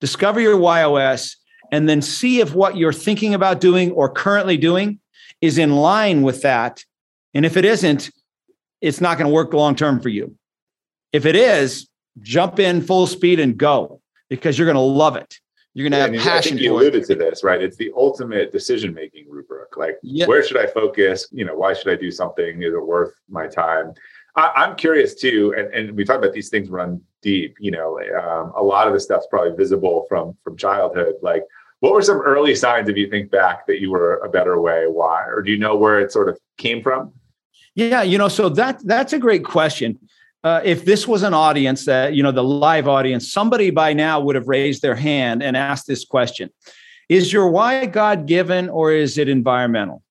discover your YOS and then see if what you're thinking about doing or currently doing is in line with that. And if it isn't, it's not going to work long term for you. If it is, jump in full speed and go because you're going to love it. You're going to have passion. I think you alluded to this, right? It's the ultimate decision making rubric. Like, yep. where should I focus? You know, why should I do something? Is it worth my time? I, am curious too, and, and we talk about these things run deep. You know, um, a lot of the stuff's probably visible from from childhood. Like, what were some early signs, if you think back, that you were a better way? Why, or do you know where it sort of came from? Yeah, you know, so that that's a great question. Uh, if this was an audience that you know the live audience, somebody by now would have raised their hand and asked this question: Is your why God given or is it environmental?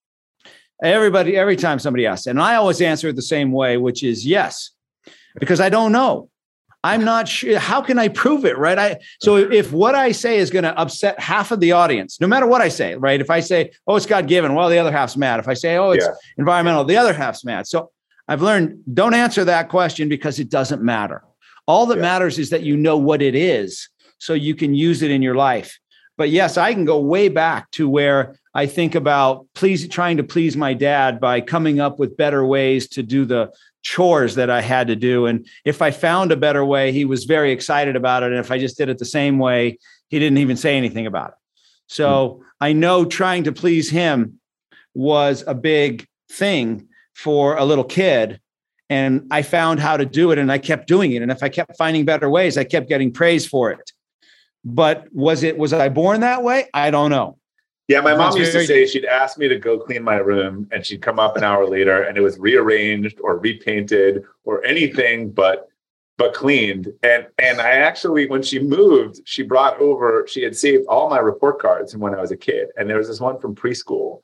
Everybody, every time somebody asks, and I always answer it the same way, which is yes, because I don't know. I'm not sure. How can I prove it? Right. I so if what I say is going to upset half of the audience, no matter what I say, right? If I say, oh, it's God given, well, the other half's mad. If I say, oh, it's yeah. environmental, the other half's mad. So I've learned don't answer that question because it doesn't matter. All that yeah. matters is that you know what it is so you can use it in your life. But yes, I can go way back to where I think about please trying to please my dad by coming up with better ways to do the chores that I had to do. And if I found a better way, he was very excited about it. And if I just did it the same way, he didn't even say anything about it. So mm-hmm. I know trying to please him was a big thing for a little kid. And I found how to do it and I kept doing it. And if I kept finding better ways, I kept getting praise for it. But was it, was I born that way? I don't know. Yeah, my mom used to say she'd ask me to go clean my room and she'd come up an hour later and it was rearranged or repainted or anything but but cleaned. And and I actually when she moved, she brought over she had saved all my report cards from when I was a kid and there was this one from preschool.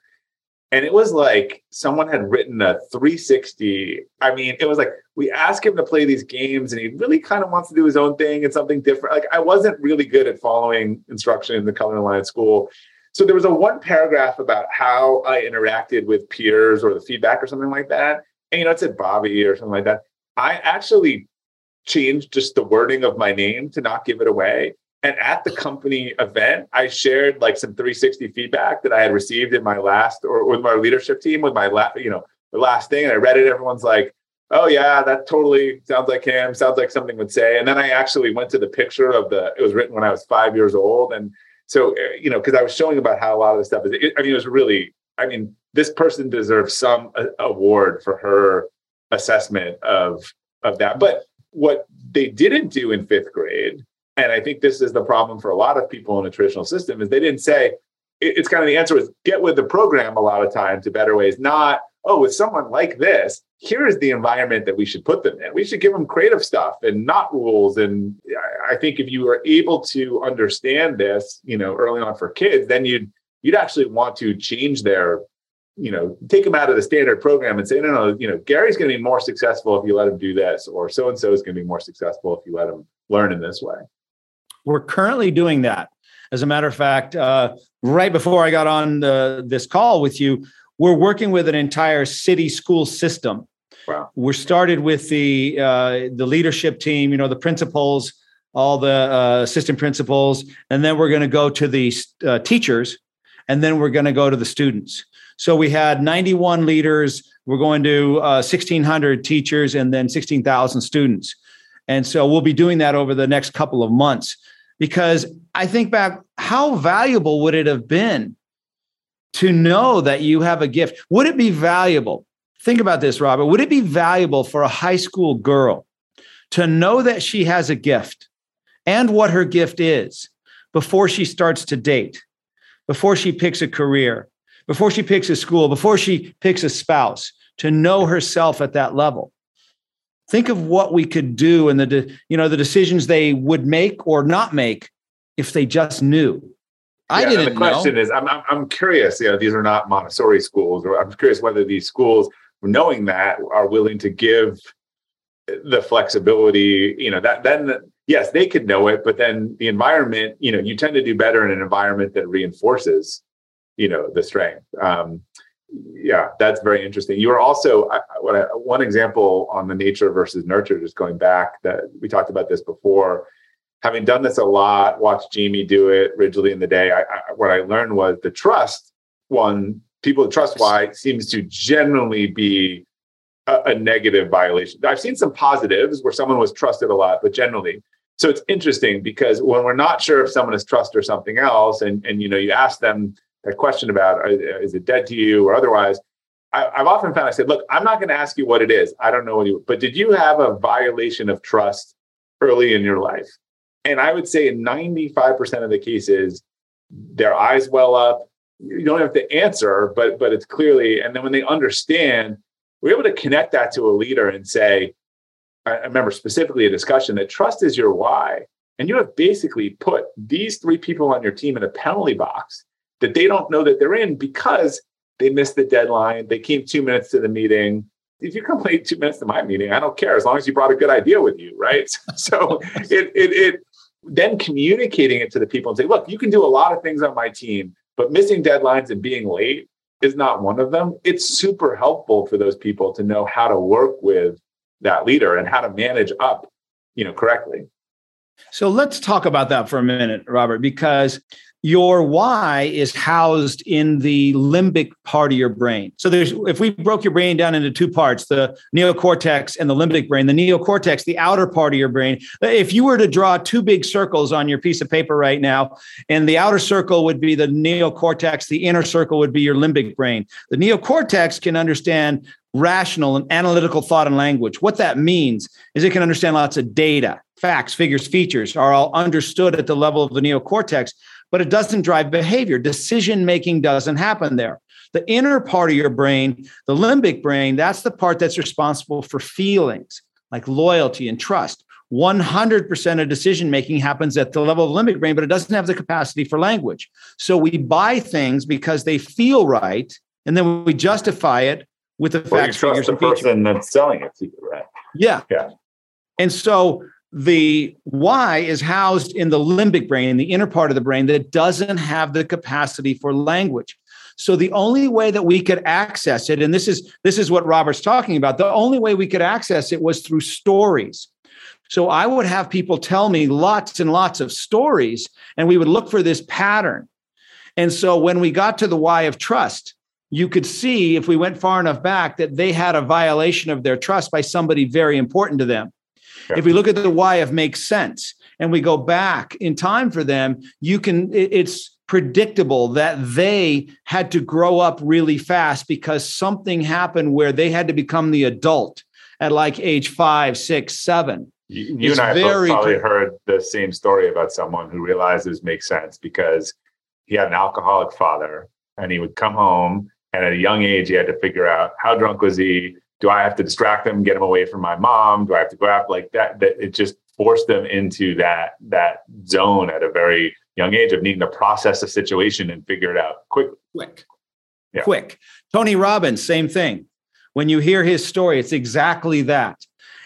And it was like someone had written a 360. I mean, it was like we ask him to play these games and he really kind of wants to do his own thing and something different. Like I wasn't really good at following instruction in the color line school. So there was a one paragraph about how I interacted with peers or the feedback or something like that. And you know, it said Bobby or something like that. I actually changed just the wording of my name to not give it away. And at the company event, I shared like some 360 feedback that I had received in my last or with my leadership team with my last, you know, the last thing. And I read it. Everyone's like, oh yeah, that totally sounds like him. Sounds like something would say. And then I actually went to the picture of the. It was written when I was five years old, and so uh, you know, because I was showing about how a lot of this stuff is. It, I mean, it was really. I mean, this person deserves some uh, award for her assessment of of that. But what they didn't do in fifth grade, and I think this is the problem for a lot of people in a traditional system, is they didn't say. it's kind of the answer was get with the program a lot of times to better ways, not oh, with someone like this, here is the environment that we should put them in. We should give them creative stuff and not rules. And I think if you are able to understand this, you know, early on for kids, then you'd you'd actually want to change their, you know, take them out of the standard program and say, no, no, you know, Gary's going to be more successful if you let him do this, or so and so is going to be more successful if you let him learn in this way. We're currently doing that. As a matter of fact, uh, right before I got on the, this call with you, we're working with an entire city school system. Wow. We're started with the uh, the leadership team, you know, the principals, all the uh, assistant principals, and then we're going to go to the uh, teachers, and then we're going to go to the students. So we had 91 leaders. We're going to 1,600 uh, teachers, and then 16,000 students. And so we'll be doing that over the next couple of months because I think back, how valuable would it have been to know that you have a gift. Would it be valuable? Think about this, Robert. Would it be valuable for a high school girl to know that she has a gift and what her gift is before she starts to date, before she picks a career, before she picks a school, before she picks a spouse, to know herself at that level? Think of what we could do and the you know the decisions they would make or not make if they just knew I didn't. Know. The question know. is, I'm, I'm, I'm curious. You know, these are not Montessori schools, or I'm curious whether these schools, knowing that, are willing to give the flexibility. You know, that then yes, they could know it, but then the environment. You know, you tend to do better in an environment that reinforces, you know, the strength. Um, yeah, that's very interesting. You are also what I, one example on the nature versus nurture. Just going back, that we talked about this before having done this a lot, watched Jamie do it Ridgely in the day, I, I, what I learned was the trust one, people trust why seems to generally be a, a, negative violation. I've seen some positives where someone was trusted a lot, but generally. So it's interesting because when we're not sure if someone is trust or something else, and, and you know, you ask them that question about uh, is it dead to you or otherwise, I, have often found I said, look, I'm not going to ask you what it is. I don't know what you, but did you have a violation of trust early in your life? And I would say in 95% of the cases, their eyes well up. You don't have to answer, but but it's clearly, and then when they understand, we're able to connect that to a leader and say, I remember specifically a discussion that trust is your why. And you have basically put these three people on your team in a penalty box that they don't know that they're in because they missed the deadline. They came two minutes to the meeting. If you come late two minutes to my meeting, I don't care as long as you brought a good idea with you, right? So it it it then communicating it to the people and say, look, you can do a lot of things on my team, but missing deadlines and being late is not one of them. It's super helpful for those people to know how to work with that leader and how to manage up, you know, correctly. So let's talk about that for a minute, Robert, because your why is housed in the limbic part of your brain. So there's if we broke your brain down into two parts, the neocortex and the limbic brain, the neocortex, the outer part of your brain. If you were to draw two big circles on your piece of paper right now, and the outer circle would be the neocortex, the inner circle would be your limbic brain. The neocortex can understand rational and analytical thought and language. What that means is it can understand lots of data, facts, figures, features are all understood at the level of the neocortex but it doesn't drive behavior. Decision making doesn't happen there. The inner part of your brain, the limbic brain, that's the part that's responsible for feelings like loyalty and trust. 100% of decision making happens at the level of the limbic brain, but it doesn't have the capacity for language. So we buy things because they feel right, and then we justify it with the well, facts, figures, the person that's selling it to you, right? Yeah. Yeah. And so the why is housed in the limbic brain, in the inner part of the brain that doesn't have the capacity for language. So the only way that we could access it, and this is this is what Robert's talking about, the only way we could access it was through stories. So I would have people tell me lots and lots of stories, and we would look for this pattern. And so when we got to the why of trust, you could see if we went far enough back that they had a violation of their trust by somebody very important to them. If we look at the why of makes sense and we go back in time for them, you can, it's predictable that they had to grow up really fast because something happened where they had to become the adult at like age five, six, seven. You, you and I both probably heard the same story about someone who realizes makes sense because he had an alcoholic father and he would come home and at a young age he had to figure out how drunk was he do i have to distract them, get them away from my mom? Do i have to go out? Like that that it just forced them into that that zone at a very young age of needing to process a situation and figure it out quick. quick. Yeah. quick. Tony robbins same thing. When you hear his story it's exactly that.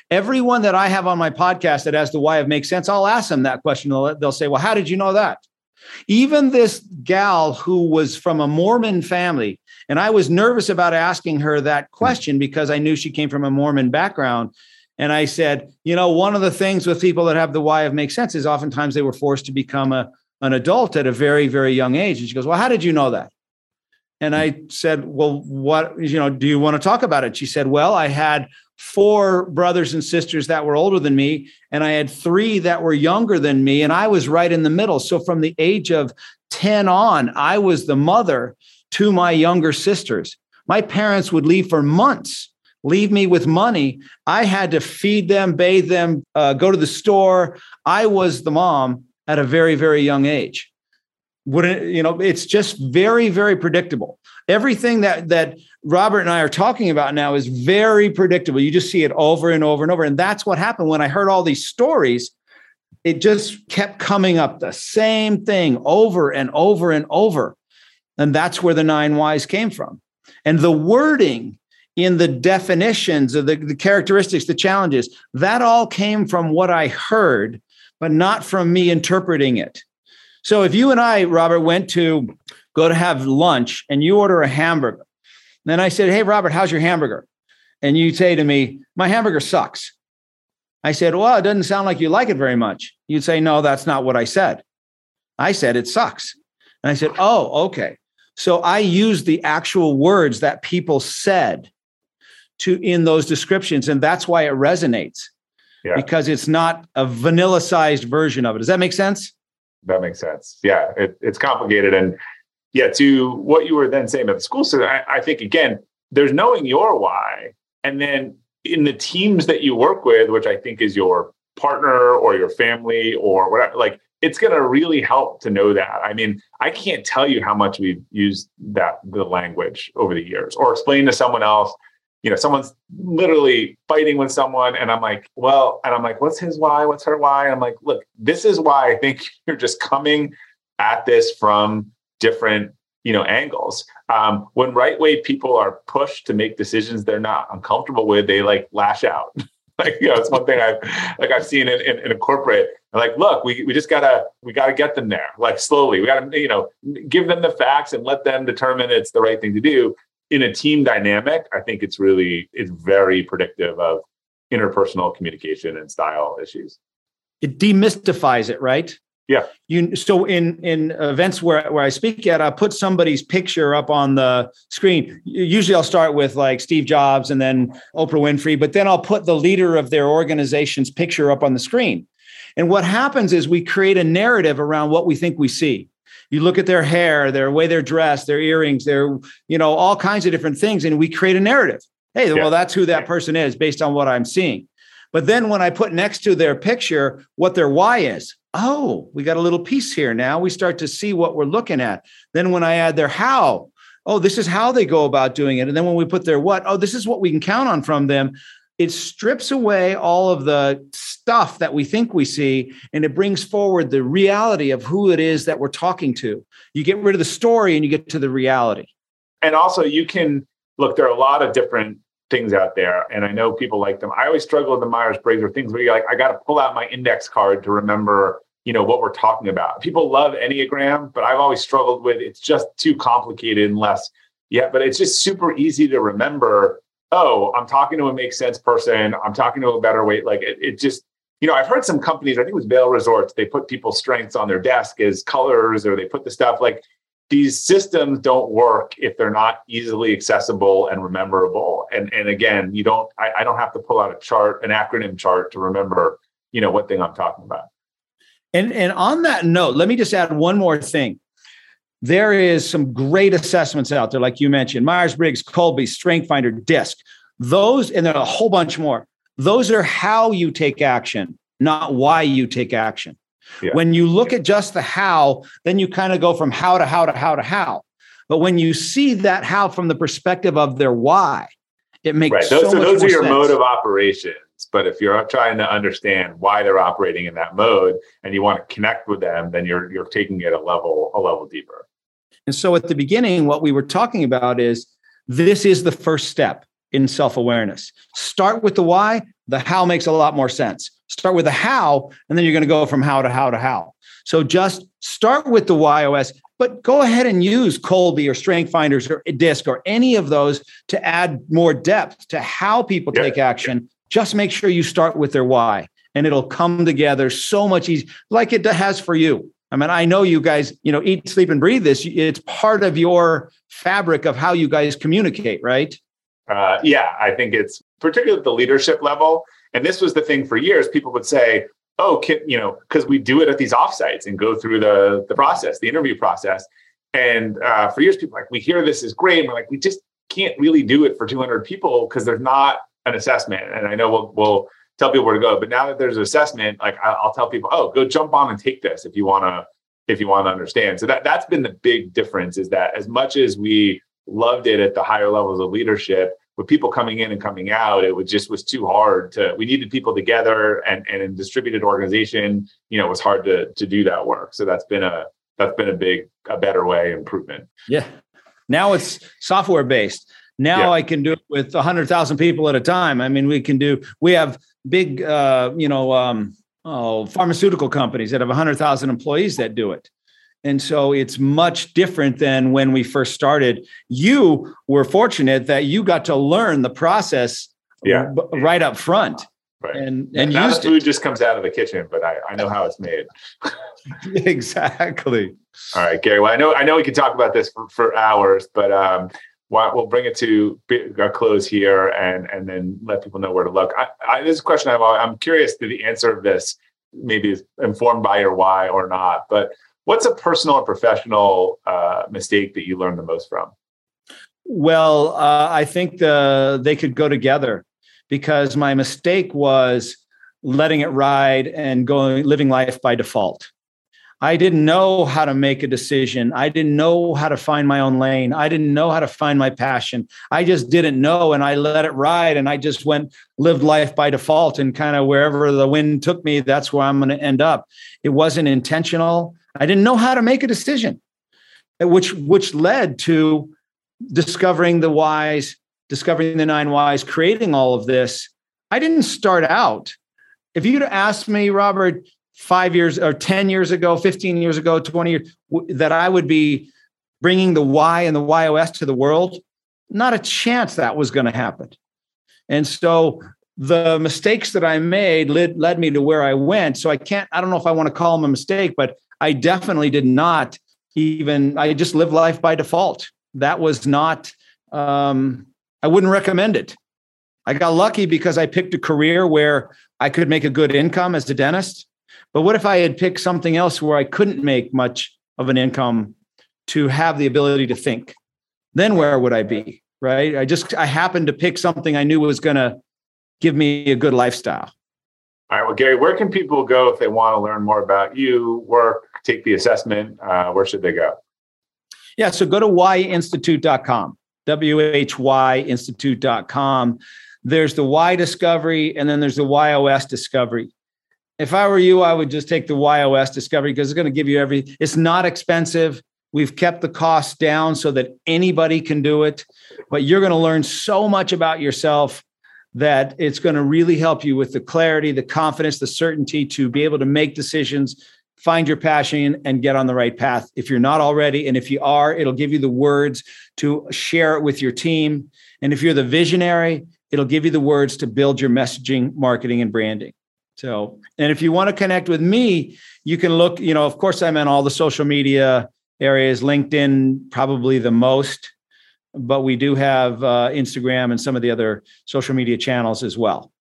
Everyone that i have on my podcast that has the why of makes sense i'll ask them that question. They'll, they'll say well how did you know that? Even this gal who was from a mormon family and i was nervous about asking her that question because i knew she came from a mormon background and I said, you know, one of the things with people that have the why of make sense is oftentimes they were forced to become a, an adult at a very, very young age. And she goes, well, how did you know that? And I said, well, what, you know, do you want to talk about it? She said, well, I had four brothers and sisters that were older than me, and I had three that were younger than me, and I was right in the middle. So from the age of 10 on, I was the mother to my younger sisters. My parents would leave for months leave me with money. I had to feed them, bathe them, uh, go to the store. I was the mom at a very, very young age. Wouldn't you know? It's just very, very predictable. Everything that that Robert and I are talking about now is very predictable. You just see it over and over and over, and that's what happened when I heard all these stories. It just kept coming up the same thing over and over and over, and that's where the nine whys came from. And the wording in the definitions of the, the characteristics, the challenges, that all came from what I heard, but not from me interpreting it. So if you and I, Robert, went to go to have lunch and you order a hamburger, then I said, Hey, Robert, how's your hamburger? And you say to me, My hamburger sucks. I said, Well, it doesn't sound like you like it very much. You'd say, No, that's not what I said. I said, It sucks. And I said, Oh, okay. So I used the actual words that people said to in those descriptions and that's why it resonates. Yeah. because it's not a vanilla sized version of it. Does that make sense? That makes sense. Yeah it, it's complicated. And yeah to what you were then saying about the school system I, I think again there's knowing your why and then in the teams that you work with which i think is your partner or your family or whatever like it's going to really help to know that. I mean, I can't tell you how much we've used that the language over the years, or explain to someone else you know, someone's literally fighting with someone, and I'm like, well, and I'm like, what's his why? What's her why? And I'm like, look, this is why I think you're just coming at this from different, you know, angles. Um, when right way people are pushed to make decisions they're not uncomfortable with, they like lash out. like, you know, it's one thing I've like I've seen in, in, in a corporate. Like, look, we we just gotta we gotta get them there. Like slowly, we gotta you know give them the facts and let them determine it's the right thing to do in a team dynamic, I think it's really it's very predictive of interpersonal communication and style issues. It demystifies it, right? Yeah. You so in in events where where I speak at, I'll put somebody's picture up on the screen. Usually I'll start with like Steve Jobs and then Oprah Winfrey, but then I'll put the leader of their organization's picture up on the screen. And what happens is we create a narrative around what we think we see you look at their hair, their way they're dressed, their earrings, their, you know, all kinds of different things. And we create a narrative. Hey, yeah. well, that's who that person is based on what I'm seeing. But then when I put next to their picture what their why is, oh, we got a little piece here. Now we start to see what we're looking at. Then when I add their how, oh, this is how they go about doing it. And then when we put their what, oh, this is what we can count on from them it strips away all of the stuff that we think we see and it brings forward the reality of who it is that we're talking to. You get rid of the story and you get to the reality. And also, you can look, there are a lot of different things out there, and I know people like them. I always struggle with the Myers Briggs or things where you're like, I got to pull out my index card to remember. You know what we're talking about. People love Enneagram, but I've always struggled with it's just too complicated unless. Yeah, but it's just super easy to remember oh, I'm talking to a make sense person. I'm talking to a better weight. Like it, it just, you know, I've heard some companies, I think it was Vail Resorts, they put people's strengths on their desk as colors or they put the stuff like these systems don't work if they're not easily accessible and rememberable. And and again, you don't I, I don't have to pull out a chart, an acronym chart to remember, you know, what thing I'm talking about. And and on that note, let me just add one more thing. There is some great assessments out there, like you mentioned, Myers-Briggs, Kolbe, Strength Finder, DISC. Those, and there are a whole bunch more. Those are how you take action, not why you take action. Yeah. When you look at just the how, then you kind of go from how to how to how to how. But when you see that how from the perspective of their why, it makes right. Those, so, so those are your sense. mode of operations. But if you're trying to understand why they're operating in that mode and you want to connect with them, then you're you're taking it a level a level deeper. And so at the beginning, what we were talking about is this is the first step in self-awareness. Start with the why, the how makes a lot more sense. Start with the how, and then you're going to go from how to how to how. So just start with the WHY.os, but go ahead and use Kolbe or Strength Finders or DISC or any of those to add more depth to how people yeah. take action. Just make sure you start with their why, and it'll come together so much easier, like it has for you. I mean, I know you guys, you know, eat, sleep, and breathe this. It's part of your fabric of how you guys communicate, right? Uh, yeah, I think it's particularly at the leadership level. And this was the thing for years. People would say, "Oh, can, you know," because we do it at these offsites and go through the the process, the interview process. And uh, for years, people like we hear this is great, and we're like, we just can't really do it for 200 people because there's not an assessment. And I know we'll we'll tell people where to go, but now that there's an assessment, like I'll tell people, "Oh, go jump on and take this if you want to." if you want to understand. So that that's been the big difference is that as much as we loved it at the higher levels of leadership, with people coming in and coming out, it was just was too hard to. We needed people together, and and in distributed organization, you know, it was hard to to do that work. So that's been a that's been a big a better way improvement. Yeah. Now it's software based. Now yeah. I can do it with a hundred thousand people at a time. I mean, we can do. We have big, uh, you know, um, oh, pharmaceutical companies that have a hundred thousand employees that do it. And so it's much different than when we first started. You were fortunate that you got to learn the process yeah. right up front. Right. And and now the food it. just comes out of the kitchen, but I, I know how it's made. exactly. All right, Gary. Well, I know I know we could talk about this for, for hours, but um, we'll bring it to a close here, and and then let people know where to look. I, I, this is a question I'm I'm curious to the answer of this. Maybe is informed by your why or not, but What's a personal or professional uh, mistake that you learned the most from? Well, uh, I think the they could go together because my mistake was letting it ride and going living life by default. I didn't know how to make a decision. I didn't know how to find my own lane. I didn't know how to find my passion. I just didn't know. And I let it ride and I just went, lived life by default and kind of wherever the wind took me, that's where I'm going to end up. It wasn't intentional. I didn't know how to make a decision, which which led to discovering the whys, discovering the nine whys, creating all of this. I didn't start out. If you'd asked me, Robert, five years or 10 years ago, 15 years ago, 20 years, that I would be bringing the why and the WHY.os to the world, not a chance that was going to happen. And so the mistakes that I made led, led me to where I went. So I can't, I don't know if I want to call them a mistake, but I definitely did not even, I just lived life by default. That was not, um, I wouldn't recommend it. I got lucky because I picked a career where I could make a good income as a dentist. But what if I had picked something else where I couldn't make much of an income to have the ability to think? Then where would I be? Right. I just, I happened to pick something I knew was going to give me a good lifestyle. All right. Well, Gary, where can people go if they want to learn more about you, work, take the assessment? Uh, where should they go? Yeah. So go to whyinstitute.com, W H Y institute.com. There's the why discovery, and then there's the WHY.os discovery. If I were you, I would just take the WHY.os discovery because it's going to give you every, it's not expensive. We've kept the cost down so that anybody can do it, but you're going to learn so much about yourself that it's going to really help you with the clarity, the confidence, the certainty to be able to make decisions, find your passion, and get on the right path. If you're not already, and if you are, it'll give you the words to share it with your team. And if you're the visionary, it'll give you the words to build your messaging, marketing, and branding. So, and if you want to connect with me, you can look, you know, of course, I'm on all the social media areas. LinkedIn, probably the most, but we do have uh, Instagram and some of the other social media channels as well.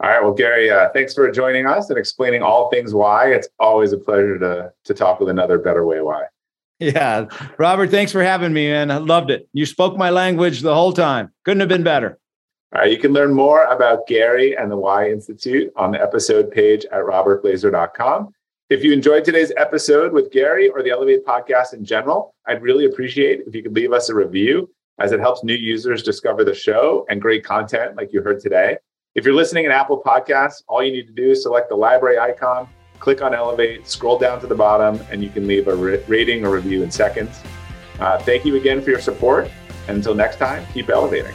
All right. Well, Gary, uh, thanks for joining us and explaining all things why. It's always a pleasure to to talk with another Better Way Why. Yeah, Robert, thanks for having me, man. I loved it. You spoke my language the whole time. Couldn't have been better. All right. You can learn more about Gary and the Why Institute on the episode page at robertglazer.com. If you enjoyed today's episode with Gary or the Elevate podcast in general, I'd really appreciate if you could leave us a review as it helps new users discover the show and great content like you heard today. If you're listening in Apple Podcasts, all you need to do is select the library icon, click on Elevate, scroll down to the bottom, and you can leave a rating or review in seconds. Uh, thank you again for your support. And until next time, keep elevating.